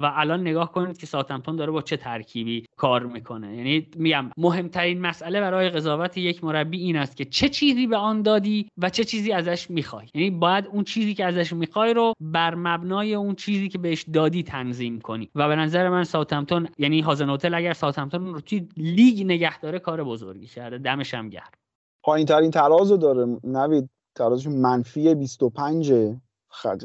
و الان نگاه کنید که ساتمتون داره با چه ترکیبی کار می‌کنه. یعنی میگم مهمترین مسئله برای قضاوت یک مربی این است که چه چیزی به آن دادی و چه چیزی ازش می‌خوای. یعنی باید اون چیزی که ازش می‌خوای رو بر مبنای اون چیزی که بهش دادی تنظیم کنی. و به نظر من ساتمتون یعنی هازن هتل اگر ساتمتون رو توی لیگ نگه داره کار بزرگی کرده. دمش هم گرم. پایین ترین تراز رو داره. نوید ترازشون منفی 25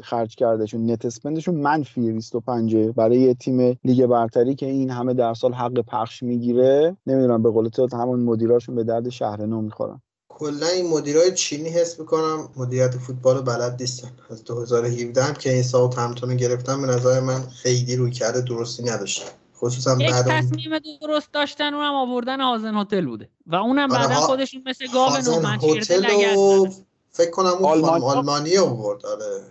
خرج کردهشون. net spend شون منفی 25 برای یه تیم لیگ برتری که این همه در سال حق پخش می‌گیره. نمی‌دونم به قول تو همون مدیراشون به درد شهر نو می‌خورن. کلا این مدیرای چینی حس می‌کنم مدیریت فوتبال بلد نیستن. از 2017 هم که این ساوتهمپتون گرفتن به نظر من خیلی رویکرد درستی نداشتن. خصوصا یک بعد تصمیم درست داشتن اونم آوردن هازن هتل بوده. و اونم آره، بعدا خودشون مثل گاو هازن نو منچستر هتل لگد و. فکر کنم اون آلمان- خانم آلمانی آورد آره.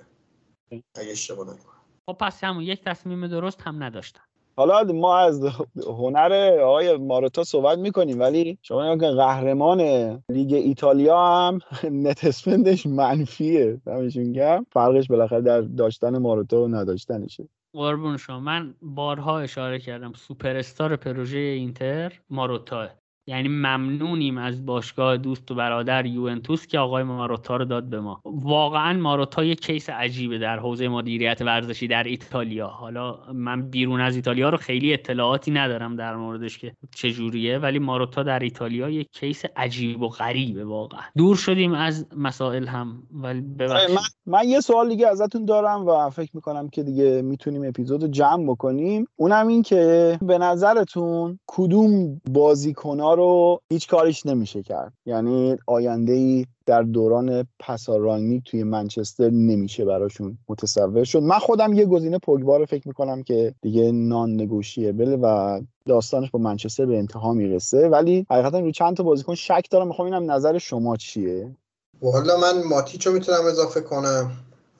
اگه اشتباه نکنم. خب پس همون یک تصمیم درست هم نداشتن. حالا ما از هنر آقای ماروتا صحبت می‌کنیم ولی شما نگاه کن قهرمان لیگ ایتالیا هم *laughs* نت اسپندش منفیه. دمشون گرم. فرقش بالاخره در داشتن ماروتا و نداشتنشه. قربون شما. من بارها اشاره کردم. سوپر استار پروژه اینتر ماروتاه. یعنی ممنونیم از باشگاه دوست و برادر یوونتوس که آقای ماروتا رو داد به ما. واقعا ماروتا یک case عجیبه در حوزه مدیریت ورزشی در ایتالیا. حالا من بیرون از ایتالیا رو خیلی اطلاعاتی ندارم در موردش که چجوریه ولی ماروتا در ایتالیا یک case عجیب و غریبه واقعا. دور شدیم از مسائل هم. ولی ببخشید. من, من یه سوال دیگه ازتون دارم و فکر می‌کنم که دیگه می‌تونیم اپیزود جمع بکنیم. اونم این که به نظرتون کدوم بازیکنها رو هیچ کاریش نمیشه کرد. یعنی آینده ای در دوران پسارانگی توی منچستر نمیشه براشون متصور شد. من خودم یه گزینه پوگبا رو فکر می‌کنم که دیگه نان نگوشیبل و داستانش با منچستر به انتها می‌رسه. ولی حقیقتا رو چند تا بازیکن شک دارم. می‌خوام اینم نظر شما چیه؟ والا من ماتیچو می‌تونم اضافه کنم.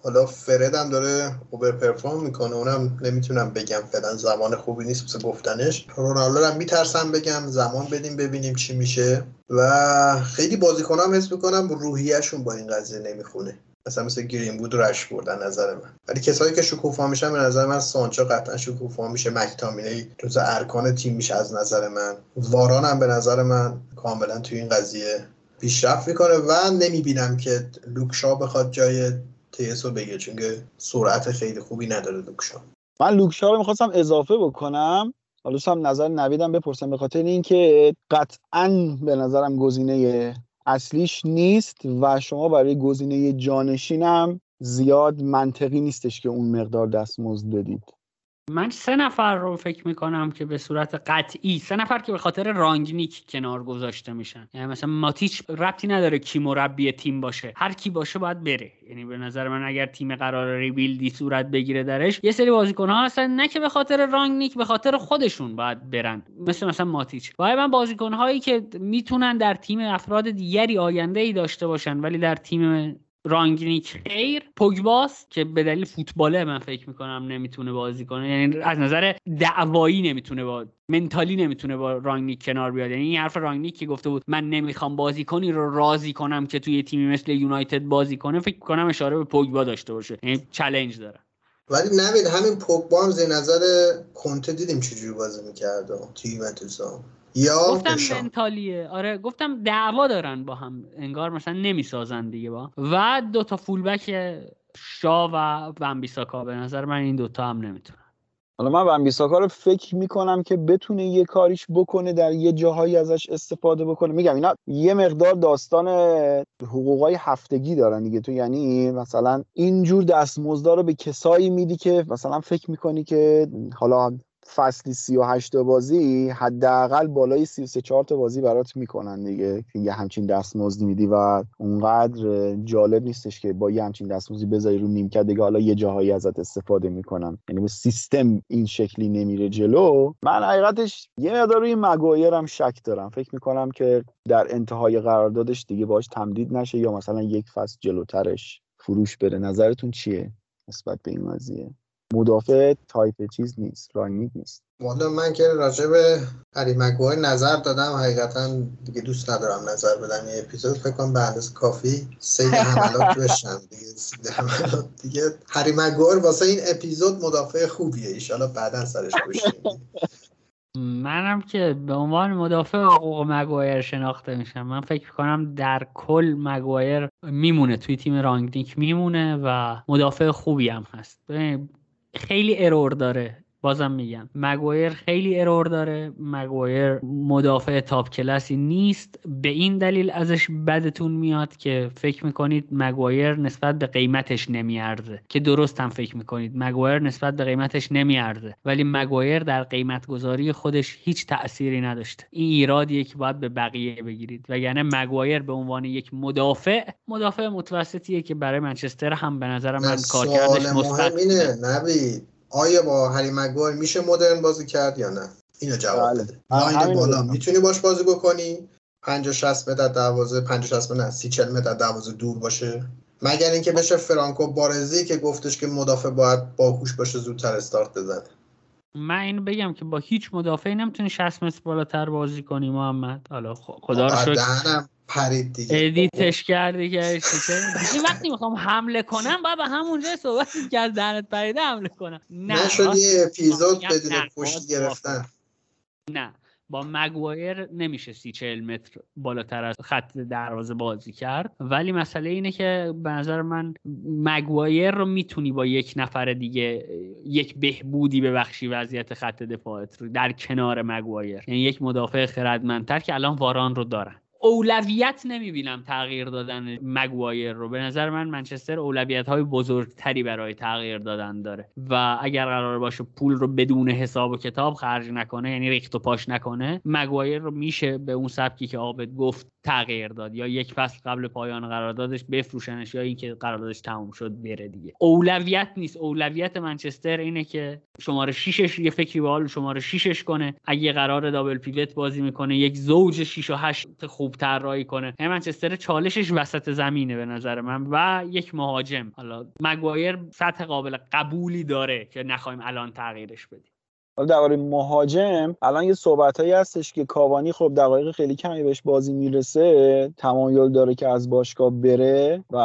حالا فرد هم داره اوبر پرفورم می‌کنه اونم نمی‌تونم بگم فعلا زمان خوبی نیست واسه گفتنش. رونالدو هم میترسم بگم زمان بدیم ببینیم چی میشه. و خیلی بازیکنام حس می‌کنم روحیهشون با این قضیه نمی‌خونه. مثلا مثل گرین بود رش بردن نظر من. ولی کسایی که شکوفا میشن به نظر من سانچو قطعا شکوفا میشه مکتامینی جز ارکان تیم میشه از نظر من. واران هم به نظر من کاملا توی این قضیه پیشرفت می‌کنه و نمی‌بینم که لوکشا بخواد جای تیسو بگیره چون که سرعت خیلی خوبی نداره لوکشا. من لوکشا رو می‌خواستم اضافه بکنم. حالا هم نظر نویدم بپرسم به خاطر اینکه قطعا به نظرم گزینه اصلیش نیست و شما برای گزینه جانشینم زیاد منطقی نیستش که اون مقدار دستمزد بدید. من سه نفر رو فکر می‌کنم که به صورت قطعی سه نفر که به خاطر رانگنیک کنار گذاشته میشن. یعنی مثلا ماتیچ ربطی نداره کی مربی تیم باشه. هر کی باشه باید بره. یعنی به نظر من اگر تیم قرار ریبیلدی صورت بگیره درش یه سری بازیکن ها هستن نه که به خاطر رانگنیک به خاطر خودشون باید برن. مثل مثلا ماتیچ. باید من بازیکن هایی که می‌تونن در تیم افراد دیگری آینده ای داشته باشن ولی در تیم رانگنیک خیر. پوگباس که به دلیل فوتباله من فکر می‌کنم نمی‌تونه بازی کنه. یعنی از نظر دعوایی نمی‌تونه با منتالی نمی‌تونه با رانگنیک کنار بیاد. یعنی این حرف رانگنیک که گفته بود من نمی‌خوام بازیکنی رو راضی کنم که توی تیمی مثل یونایتد بازی کنه. فکر کنم اشاره به پوگبا داشته باشه. یعنی چالش داره. ولی نوید همین پوگبا هم زیر نظر کنته دیدیم چجوری بازی می‌کرد توی یوونتوس. یا گفتم دشام. منتالیه. آره گفتم دعوا دارن با هم. انگار مثلا نمی‌سازن دیگه با. و دو تا فولبک شا و ونبیساکا به نظر من این دوتا هم نمی‌تونن. حالا من ونبیساکا رو فکر می‌کنم که بتونه یه کاریش بکنه در یه جاهایی ازش استفاده بکنه. میگم اینا یه مقدار داستان حقوقای هفتگی دارن دیگه. تو یعنی مثلا اینجور دستمزدا رو به کسایی میدی که مثلا فکر می‌کنی که حالا فصلی 38 تا بازی حداقل بالای 33 4 تا بازی برات می‌کنن دیگه. یه همچین دستمزدی میدی و اونقدر جالب نیستش که با یه همچین دستمزدی بذاری رو نیمکت. دیگه حالا یه جاهایی ازت استفاده می‌کنم. یعنی سیستم این شکلی نمیره جلو. من حقیقتش یه مقدار روی مگایر هم شک دارم. فکر می‌کنم که در انتهای قراردادش دیگه باش تمدید نشه یا مثلا یک فصل جلوترش فروش بره. نظرتون چیه نسبت به این قضیه؟ مدافع تایپ چیز نیست رانگنیک نیست. والا من که راجع به هری مگوایر نظر دادم حقیقتا دیگه دوست ندارم نظر بدم. یه اپیزود فکر کنم به اندازه کافی سیبل حملات *laughs* بشم. دیگه سیبل حملات دیگه هری مگوایر واسه این اپیزود مدافع خوبیه. ایشالا بعدا سرش بشیم منم که به عنوان مدافع حقوق مگوایر شناخته میشم. من فکر کنم در کل مگوایر میمونه. توی تیم رانگنیک میمونه و مدافع خوبی هم هست. خیلی error داره. بازم میگم. مگوایر خیلی error داره. مگوایر مدافع top class ی نیست. به این دلیل ازش بدتون میاد که فکر می‌کنید مگوایر نسبت به قیمتش نمیارزه. که درست هم فکر می‌کنید. مگوایر نسبت به قیمتش نمیارزه. ولی مگوایر در قیمت گذاری خودش هیچ تأثیری نداشته. این ایرادیه که باید به بقیه بگیرید. و یعنی مگوایر به عنوان یک مدافع مدافع متوسطیه که برای منچستر هم به نظر من کارکردش مثبت آیا با هری مگوایر میشه مدرن بازی کرد یا نه؟ اینو جواب بله. بده. line بالا. می‌تونی باش بازی بکنی؟ 50 60 متر دروازه 50 60 نه 30 40 متر دروازه دور باشه. مگر اینکه بشه فرانکو بارسی که گفتش که مدافع باید باهوش باشه زودتر استارت بزنه. من اینو بگم که با هیچ مدافعی نمی‌تونی 60 متر بالاتر بازی کنی محمد. حالا خدا رو شکر. پرید دیگه. edit ش کردی که دیگه وقتی می‌خوام حمله کنم باید به همونجا صحبت که از دهنت پریده حمله کنم. نه نشد یه اپیزود بدون پشت گرفتن. نه با مگوایر نمیشه سی چهل متر بالاتر از خط دروازه بازی کرد. ولی مسئله اینه که به نظر من مگوایر رو می‌تونی با یک نفر دیگه یک بهبودی ببخشی وضعیت خط دفاعت رو در کنار مگوایر. یعنی یک مدافع خردمندتر که الان واران رو دارن. اولویت نمی‌بینم تغییر دادن مگوایر رو. به نظر من منچستر اولویت های بزرگتری برای تغییر دادن داره. و اگر قرار باشه پول رو بدون حساب و کتاب خرج نکنه یعنی ریخت و پاش نکنه مگوایر رو میشه به اون سبکی که عابد گفت تغییر داد. یا یک فصل قبل پایان قراردادش بفروشنش یا اینکه قراردادش تموم شد بره دیگه. اولویت نیست. اولویت منچستر اینه که شماره 6 یه فکری به حال شماره 6 کنه. اگه قرار دابل پیوت بازی می‌کنه یک زوج 6 و 8 خوب طراحی کنه. هم منچستر چالشش وسط زمینه به نظر من و یک مهاجم. حالا مگوایر سطح قابل قبولی داره که نخوایم الان تغییرش بدیم. حالا درباره مهاجم الان یه صحبتهایی هستش که کاوانی خب دقایق خیلی کمی بهش بازی می‌رسه تمایل داره که از باشگاه بره و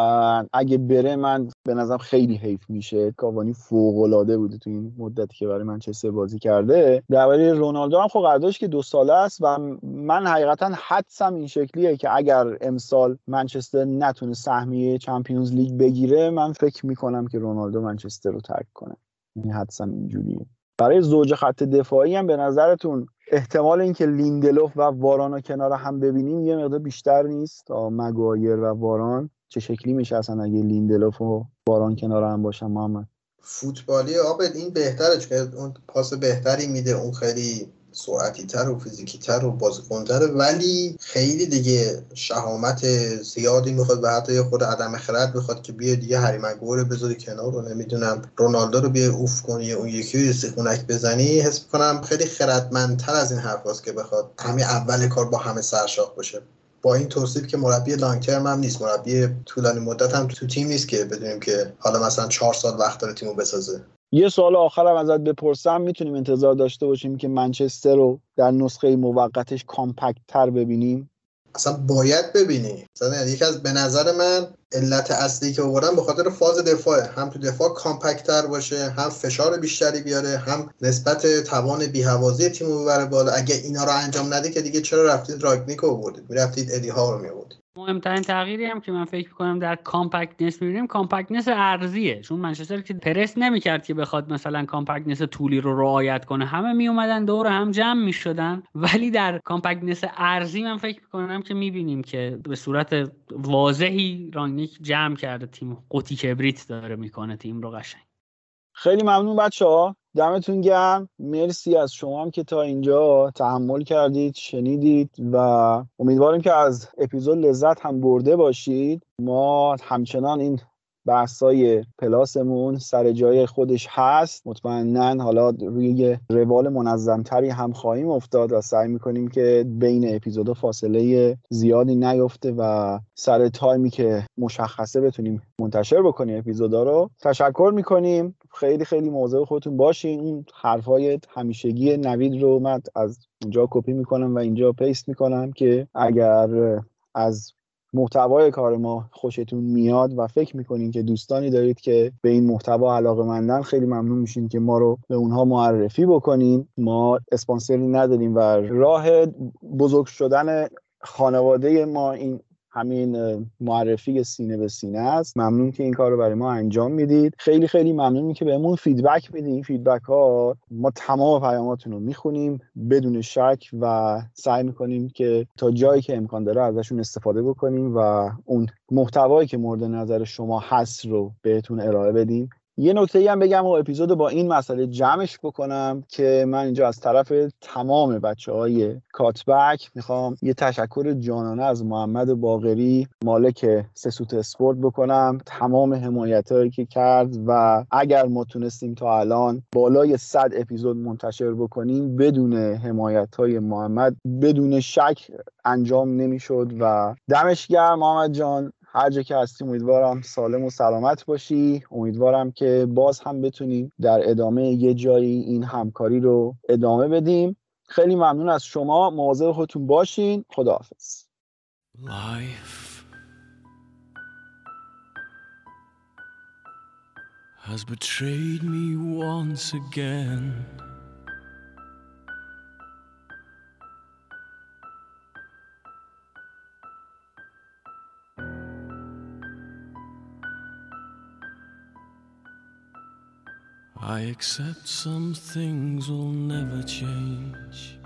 اگه بره من به نظرم خیلی حیف میشه. کاوانی فوق العاده بوده تو این مدتی که برای منچستر بازی کرده. درباره رونالدو هم خب قراردادش که دو ساله است و من حقیقتا حدسم این شکلیه که اگر امسال منچستر نتونه سهمیه Champions League بگیره من فکر می‌کنم که رونالدو منچستر رو ترک کنه. این حدسم اینجوریه. برای زوج خط دفاعی هم به نظرتون احتمال اینکه لیندلوف و واران رو کنار هم ببینیم یه مقدار بیشتر نیست؟ تا مگایر و واران چه شکلی میشه اصلا اگه لیندلوف و واران کنار هم باشن محمد؟ فوتبالی آبد این بهتره چون اون پاس بهتری میده اون خیلی سرعتی تر و فیزیکی تر و بازیکنتره ولی خیلی دیگه شهامت زیادی می‌خواد و حتی خود عدم خرد می‌خواد که بیا دیگه هری مگور بذاری کنار رو نمی‌دونم رونالدو رو بیا اوف کنی اون یکی رو سیخونک بزنی. حس کنم خیلی خردمندتر از این حرف که بخواد همین اول کار با همه سرشاخ باشه. با این توصیف که مربی لانگ هم نیست مربی طولانی مدت هم تو تیم نیست که بدونیم که حالا مثلا چهار سال وقت داره تیمو بسازه. یه سوال آخرم ازت بپرسم. می‌تونیم انتظار داشته باشیم که منچستر رو در نسخه موقتش compact تر ببینیم؟ اصلا باید ببینی مثلا یکی از به نظر من علت اصلی که آوردن به خاطر فاز دفاعه. هم تو دفاع compact تر باشه هم فشار بیشتری بیاره هم نسبت توان بیهوازی تیم رو ببره بالا اگه اینا رو انجام نده که دیگه چرا رفتید رانگنیک رو آوردید؟ می‌رفتید ادی هاو رو میآوردید. مهمترین تغییری هم که من فکر می‌کنم در compactness می‌بینیم compactness عرضیه. چون منچستر که پرس نمی‌کرد که بخواد مثلا compactness طولی رو رعایت کنه. همه میومدن دور هم جمع می‌شدن. ولی در compactness عرضی من فکر می‌کنم که می‌بینیم که به صورت واضحی رانگنیک جمع کرده تیم. قوطی کبریت داره می‌کنه تیم رو قشنگ. خیلی ممنون بچه ها دمتون گرم. مرسی از شما هم که تا اینجا تحمل کردید شنیدید و امیدواریم که از اپیزود لذت هم برده باشید. ما همچنان این بحثای پلاسمون سر جای خودش هست. مطمئنا حالا روی روال منظمتری هم خواهیم افتاد و سعی می‌کنیم که بین اپیزود فاصله زیادی نیفته و سر تایمی که مشخصه بتونیم منتشر بکنیم اپیزودا رو. تشکر می‌کنیم. خیلی خیلی مواظب خودتون باشین. اون حرفای همیشگی نوید رو من از اونجا کپی می‌کنم و اینجا پیست می‌کنم که اگر از محتوای کار ما خوشتون میاد و فکر می‌کنین که دوستانی دارید که به این محتوا علاقه مندن خیلی ممنون میشیم که ما رو به اونها معرفی بکنین. ما اسپانسری نداریم و راه بزرگ شدن خانواده ما این همین معرفی سینه به سینه است. ممنون که این کار رو برای ما انجام می‌دید. خیلی خیلی ممنونی که بهمون feedback میدین feedback ها ما تمام پیاماتون رو می‌خونیم بدون شک و سعی می‌کنیم که تا جایی که امکان داره ازشون استفاده بکنیم و اون محتوایی که مورد نظر شما هست رو بهتون ارائه بدیم. یه نکته هم بگم و اپیزود با این مسئله جمعش بکنم که من اینجا از طرف تمام بچه های کاتبک می‌خوام یه تشکر جانانه از محمد باغری مالک سسوت اسپورت بکنم. تمام حمایت هایی که کرد و اگر ما تونستیم تا الان بالای 100 اپیزود منتشر بکنیم بدون حمایت های محمد بدون شک انجام نمی‌شد و دمش گرم محمد جان. هر جا که هستیم امیدوارم سالم و سلامت باشی. امیدوارم که باز هم بتونیم در ادامه یه جایی این همکاری رو ادامه بدیم. خیلی ممنون از شما. مواظب خودتون باشین. خداحافظ. Life has I accept some things will never change.